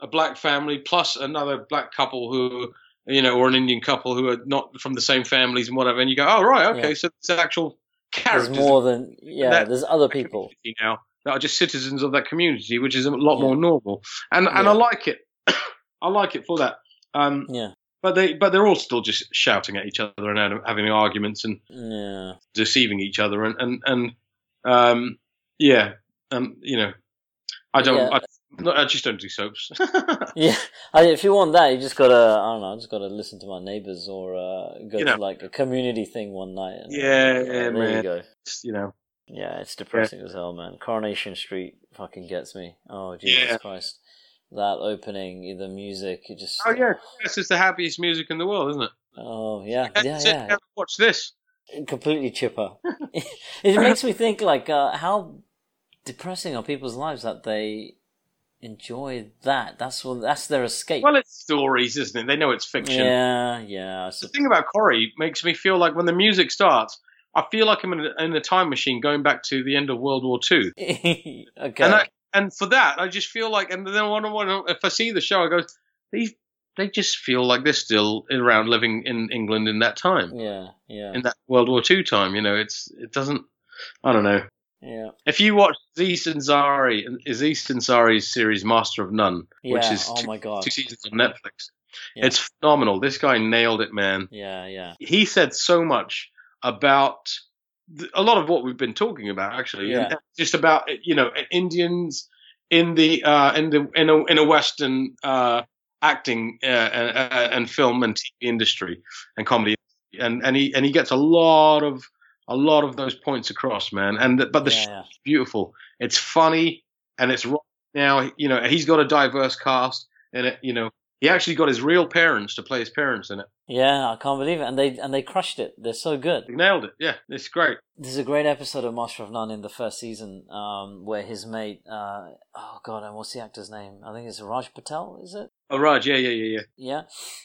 C: a black family plus another black couple who you know or an Indian couple who are not from the same families and whatever, and you go oh right okay
B: Yeah.
C: so there's actual
B: There's
C: characters
B: more than yeah.
C: that-
B: there's other people.
C: now that are just citizens of that community, which is a lot
B: Yeah.
C: more normal. And and I like it. I like it for that. Um,
B: Yeah.
C: but they but they're all still just shouting at each other and having arguments and
B: Yeah.
C: deceiving each other and and and um, yeah, um, you know, I don't.
B: Yeah.
C: I, no, I just don't do soaps. *laughs*
B: Yeah, I, if you want that, you just gotta, I don't know, I just gotta listen to my neighbors or uh, go
C: You
B: to
C: know.
B: like a community thing one night. And,
C: Yeah,
B: uh,
C: yeah,
B: there
C: man.
B: you go.
C: you know,
B: Yeah, it's depressing as hell, man. Coronation Street fucking gets me. Oh Jesus
C: Yeah.
B: Christ, that opening, the music, it just.
C: oh yeah, this is the happiest music in the world, isn't it?
B: Oh yeah,
C: Let's
B: yeah, yeah.
C: watch this.
B: completely chipper. *laughs* *laughs* it makes me think like uh, how depressing are people's lives that they enjoy that. That's what that's their escape.
C: Well, it's stories, isn't it? They know it's fiction.
B: yeah, yeah.
C: The thing about Corrie makes me feel like when the music starts, I feel like I'm in a, in a time machine going back to the end of World War Two. *laughs*
B: okay.
C: And I, and for that, I just feel like, and then when, I- when, if I see the show, I go, these they just feel like they're still around living in England in that time,
B: yeah, yeah,
C: in that World War Two time. You know, it's it doesn't. I don't know.
B: yeah,
C: If you watch Aziz Ansari, Aziz Ansari's series Master of None,
B: yeah.
C: which is
B: oh
C: two,
B: my god.
C: two seasons on Netflix,
B: Yeah.
C: it's phenomenal. This guy nailed it, man.
B: Yeah, yeah,
C: He said so much about a lot of what we've been talking about, actually,
B: Yeah.
C: just about you know Indians in the uh, in the in a in a Western uh, acting uh, and, uh, and film and TV industry and comedy, and and he and he gets a lot of a lot of those points across, man. And but the
B: yeah,
C: show's beautiful. It's funny and it's right now. You know, he's got a diverse cast in it. You know, he actually got his real parents to play his parents in it.
B: Yeah, I can't believe it, and they and they crushed it. They're so good.
C: He nailed it. Yeah, it's great.
B: There's a great episode of Master of None in the first season, um, where his mate, uh, oh god, and what's the actor's name? I think it's Raj Patel. Is it?
C: Oh, Raj, yeah, yeah, yeah, yeah.
B: Yeah,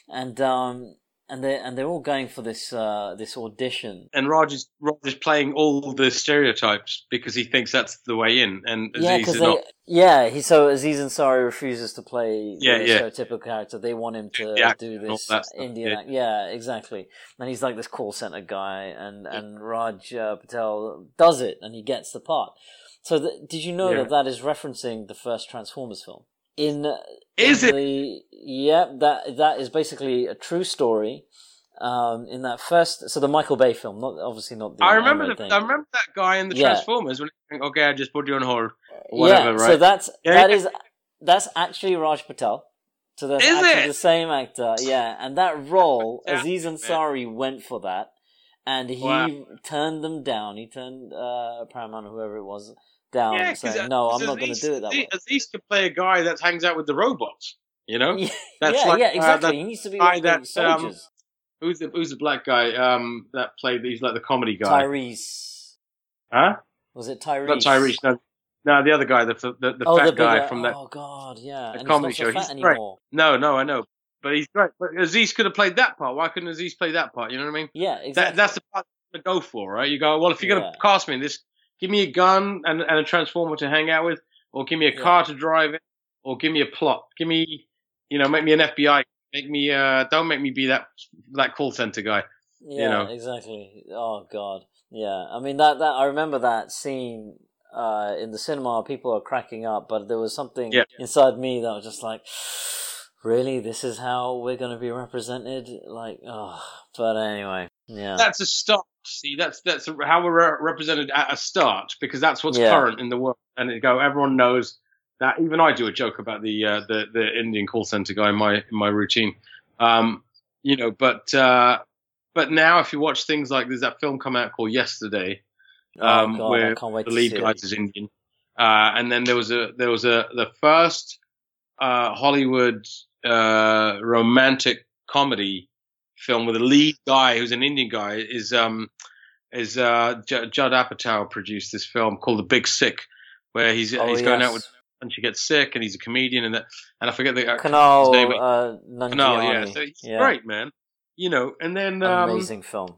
B: and um, and they're and they're all going for this uh this audition.
C: And Raj is Raj is playing all the stereotypes because he thinks that's the way in, and
B: Yeah,
C: Aziz
B: because
C: is
B: they,
C: not.
B: yeah, he so Aziz Ansari refuses to play
C: Yeah,
B: the
C: yeah.
B: stereotypical character. They want him to
C: act
B: do this Indian
C: yeah.
B: act. Yeah, exactly. And he's like this call center guy, and and Raj uh, Patel does it, and he gets the part. So th- did you know
C: Yeah.
B: that that is referencing the first Transformers film? In
C: Is it?
B: The, yeah, that that is basically a true story. Um, in that first, so the Michael Bay film, not obviously not the.
C: I remember the. I remember that guy in the
B: Yeah.
C: Transformers when he okay, I just put you on hold. Whatever,
B: yeah,
C: right?
B: so that's
C: Yeah,
B: that
C: yeah.
B: is that's actually Raj Patel. So that's
C: Is
B: actually
C: it?
B: the same actor, yeah. And that role, Aziz Ansari went for that, and he
C: Wow.
B: turned them down. He turned uh, Paramount, whoever it was, down,
C: Yeah,
B: saying,
C: uh,
B: "No, I'm not going to do it that way."
C: Aziz could play a guy that hangs out with the robots. You know, *laughs*
B: Yeah,
C: That's
B: yeah,
C: like,
B: yeah,
C: uh,
B: exactly.
C: that
B: he needs to be
C: guy
B: one of the
C: that, um, who's the who's the black guy um, that played? He's like the comedy guy.
B: Tyrese
C: Huh?
B: was it Tyrese?
C: Not Tyrese. No, no, the other guy, the the, the
B: oh,
C: fat
B: the
C: guy
B: bigger-
C: from that.
B: Oh God, yeah.
C: the comedy
B: he's not
C: show.
B: so
C: He's great. No, no, I know, but he's great. But Aziz could have played that part. Why couldn't Aziz play that part? You know what I mean?
B: Yeah, exactly.
C: That, that's the part to go for, right? You go, well, if you're
B: Yeah.
C: going to cast me in this, give me a gun and, and a transformer to hang out with, or give me a
B: Yeah.
C: car to drive in, or give me a plot. Give me, you know, make me an FBI. Make me, uh, don't make me be that that call center guy.
B: Yeah,
C: know.
B: exactly. Oh god. Yeah. I mean that that I remember that scene uh in the cinema people are cracking up, but there was something
C: Yeah.
B: inside me that was just like *sighs* really this is how we're going to be represented like oh but anyway. Yeah.
C: That's a start. See, that's that's how we're represented at a start because that's what's
B: Yeah.
C: current in the world. And it go, everyone knows that. Even I do a joke about the uh, the the Indian call center guy in my in my routine. Um, you know, but uh, but now if you watch things like there's that film come out called Yesterday, um,
B: oh god, I
C: where
B: can't wait
C: the
B: to
C: lead guy is Indian, uh, and then there was a there was a the first uh, Hollywood uh, romantic comedy film with a lead guy who's an Indian guy is um is uh J- Judd Apatow produced this film called The Big Sick, where he's
B: Oh,
C: he's going out with and she gets sick and he's a comedian and that and I forget the uh,
B: Canal
C: his name.
B: uh
C: no yeah so he's
B: Yeah.
C: great man you know and then um,
B: Amazing film.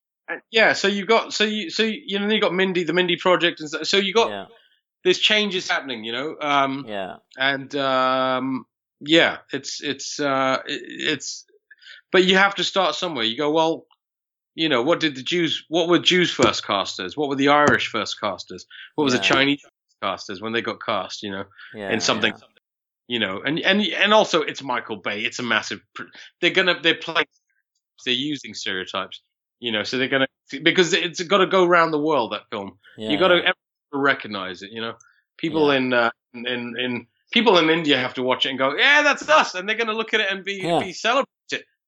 C: yeah so you got so you so you know you got Mindy the Mindy project and so, so you got
B: Yeah.
C: there's changes happening you know um
B: Yeah.
C: and um, yeah, it's it's uh, it- it's, but you have to start somewhere. You go, well, you know, what did the Jews? What were Jews first casters? What were the Irish first casters? What was
B: Yeah.
C: the Chinese casters when they got cast? You know,
B: Yeah.
C: in something,
B: yeah.
C: you know, and and and also it's Michael Bay. It's a massive. They're gonna they're playing. They're using stereotypes. You know, so they're gonna because it's got to go around the world. That film you got to recognize it. You know, people in uh, in in- people in India have to watch it and go, yeah, that's us, and they're going to look at it and be be celebrate it.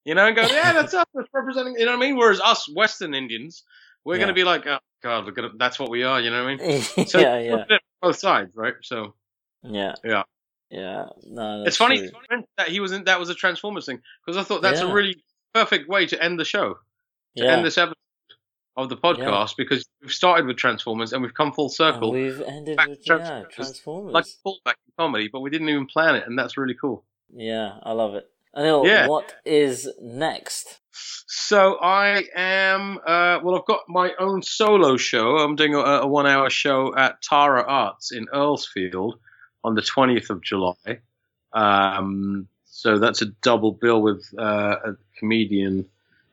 C: You know, and go, yeah, *laughs* that's us. That's representing. You know what I mean? Whereas us Western Indians, we're
B: Yeah.
C: going to be like, oh God, we're gonna, that's what we are. You know what I mean? *laughs* So
B: yeah, yeah,
C: both sides, right? So
B: yeah,
C: Yeah.
B: yeah. No,
C: it's funny that he was in that was a Transformers thing because I thought that's
B: Yeah.
C: a really perfect way to end the show, to
B: Yeah,
C: end this episode. of the podcast because we've started with Transformers and we've come full circle.
B: And we've ended with
C: to
B: yeah,
C: Transformers.
B: Transformers.
C: like a fallback in comedy, but we didn't even plan it, and that's really cool.
B: Yeah, I love it. Anil,
C: Yeah.
B: what is next?
C: So I am. Uh, well, I've got my own solo show. I'm doing a, a one-hour show at Tara Arts in Earlsfield on the 20th of July. Um, so that's a double bill with uh, a comedian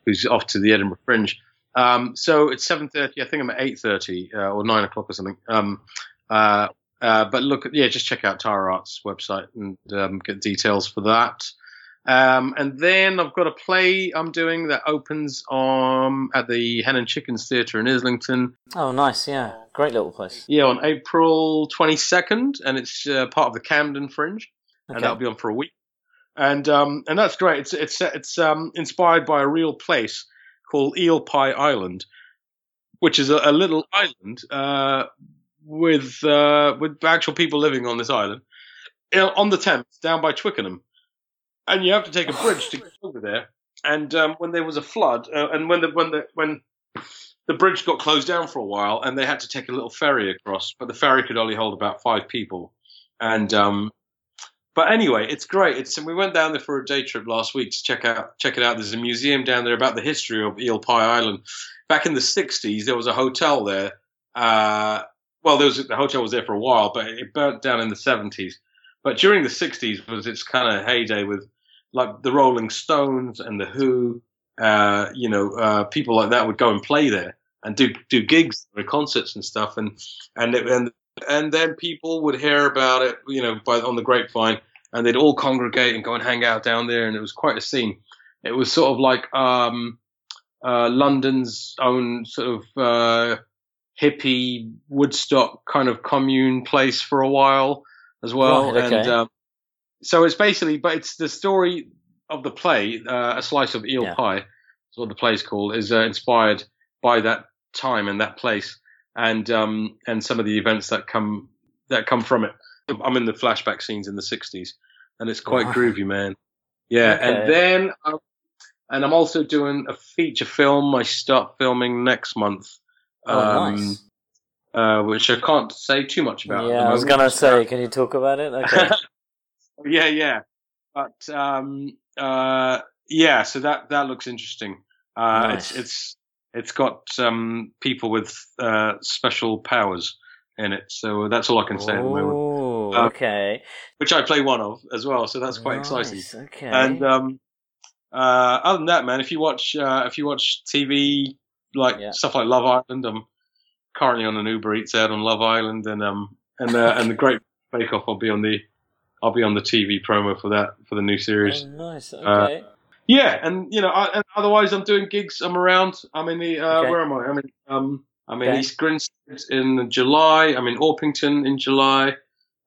C: who's off to the Edinburgh Fringe. Um, so it's 7:30. I think I'm at 8:30 uh, or 9 o'clock or something. Um, uh, uh, but look, yeah, just check out Tara Arts website and um, get details for that. Um, and then I've got a play I'm doing that opens um, at the Hen and Chickens Theatre in Islington.
B: Oh, nice. Yeah, great little place.
C: Yeah, on April 22nd, and it's uh, part of the Camden Fringe, and that'll be on for a week. And um, and that's great. It's it's it's um, inspired by a real place called Eel Pie Island, which is a, a little island uh, with uh, with actual people living on this island uh, on the Thames down by Twickenham, and you have to take a bridge to get *sighs* over there. And um, when there was a flood, uh, and when the when the when the bridge got closed down for a while, and they had to take a little ferry across, but the ferry could only hold about five people. And um, but anyway, it's great. It's we went down there for a day trip last week to check out check it out. There's a museum down there about the history of Eel Pie Island. Back in the '60s, there was a hotel there. Uh, well, there was the hotel was there for a while, but it burnt down in the '70s. But during the '60s was its kind of heyday with like the Rolling Stones and the Who. Uh, you know, uh, people like that would go and play there and do do gigs, or concerts and stuff, and and it, and and then people would hear about it, you know, by on the grapevine, and they'd all congregate and go and hang out down there, and it was quite a scene. It was sort of like um, uh, London's own sort of uh, hippie Woodstock kind of commune place for a while as well,
B: Right, okay.
C: and um, so it's basically, but it's the story of the play, uh, a slice of eel
B: Yeah.
C: pie, is what the play's called, is uh, inspired by that time and that place, and um, and some of the events that come that come from it. I'm in the flashback scenes in the '60s, and it's quite
B: Wow.
C: groovy, man. Yeah,
B: Okay.
C: and then um, and I'm also doing a feature film. I start filming next month,
B: Oh,
C: um,
B: nice.
C: Uh, which I can't say too much about.
B: Yeah, I was gonna say, can you talk about it? *laughs* Okay.
C: yeah, yeah. But um, uh, yeah, so that that looks interesting. Uh,
B: Nice.
C: It's it's it's got um, people with uh, special powers in it, so that's all I can say at the moment.
B: Oh,
C: Uh,
B: okay.
C: Which I play one of as well, so that's quite exciting.
B: Okay.
C: And um, uh, other than that, man, if you watch uh, if you watch TV like
B: Yeah.
C: stuff like Love Island, I'm currently on an Uber Eats ad on Love Island, and um and uh, and the Great *laughs* Bake Off, I'll be on the I'll be on the TV promo for that for the new series.
B: Oh, nice.
C: Uh,
B: Okay.
C: Yeah, and you know, I, and otherwise I'm doing gigs. I'm around. I'm in the uh,
B: Okay.
C: where am I? I'm in um I'm in
B: Okay.
C: East Grinstead in July. I'm in Orpington in July.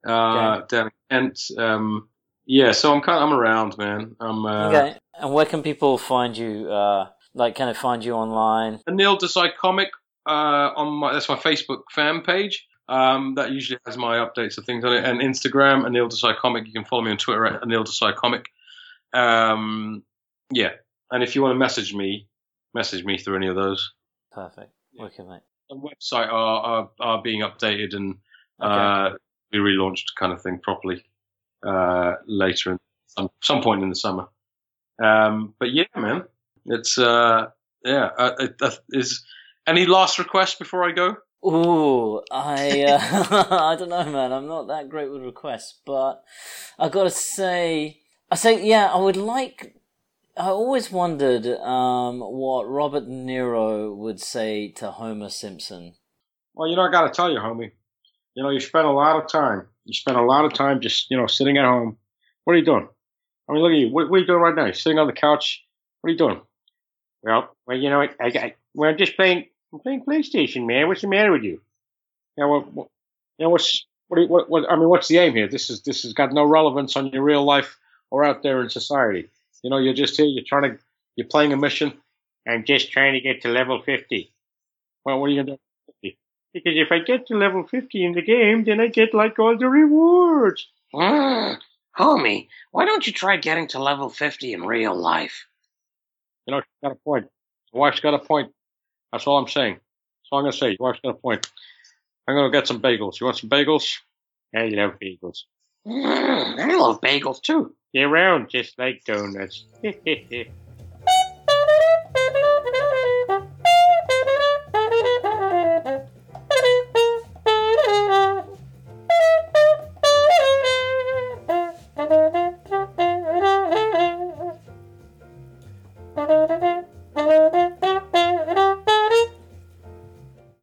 C: Uh, down in Kent. Um, yeah, so I'm kind of, I'm around, man. I'm uh,
B: okay. And where can people find you? Uh, like, can they find you online?
C: Anil Desai Comic uh, on my that's my Facebook fan page. Um, that usually has my updates of things on it, and Instagram Anil Desai Comic. You can follow me on Twitter at Anil Desai Comic. Um, yeah, and if you want to message me, message me through any of those.
B: Perfect. Okay, mate.
C: The website are are, are being updated and
B: Okay.
C: uh, be relaunched, kind of thing, properly uh, later in some some point in the summer. Um, but yeah, man, it's uh, yeah. Uh, it, uh, is any last requests before I go?
B: Ooh, I uh, *laughs* I don't know, man. I'm not that great with requests, but I gotta say, I say, yeah, I would like. I always wondered um, what Robert De Niro would say to Homer Simpson.
C: Well, you know, I got to tell you, homie. You know, you spend a lot of time. You spend a lot of time just, you know, sitting at home. What are you doing? I mean, look at you. What, what are you doing right now? You're sitting on the couch. What are you doing? Well, well, you know, I, I, I well, I'm just playing. I'm playing PlayStation, man. What's the matter with you? You know, what, what, you know, what's what, you- what, what? I mean, what's the aim here? This is this has got no relevance on your real life or out there in society. You know, you're just here. You're trying to. You're playing a mission. I'm just trying to get to level fifty. Well, what are you gonna do? Because if I get to level 50 in the game, then I get like all the rewards.
D: Mm, homie, why don't you try getting to level 50 in real life?
C: You know, she's got a point. Wife's got a point. That's all I'm saying. That's all I'm going to say. Your wife's got a point. I'm going to get some bagels. You want some bagels? I love bagels.
D: Mm, I love bagels too.
C: They're round just like donuts. *laughs*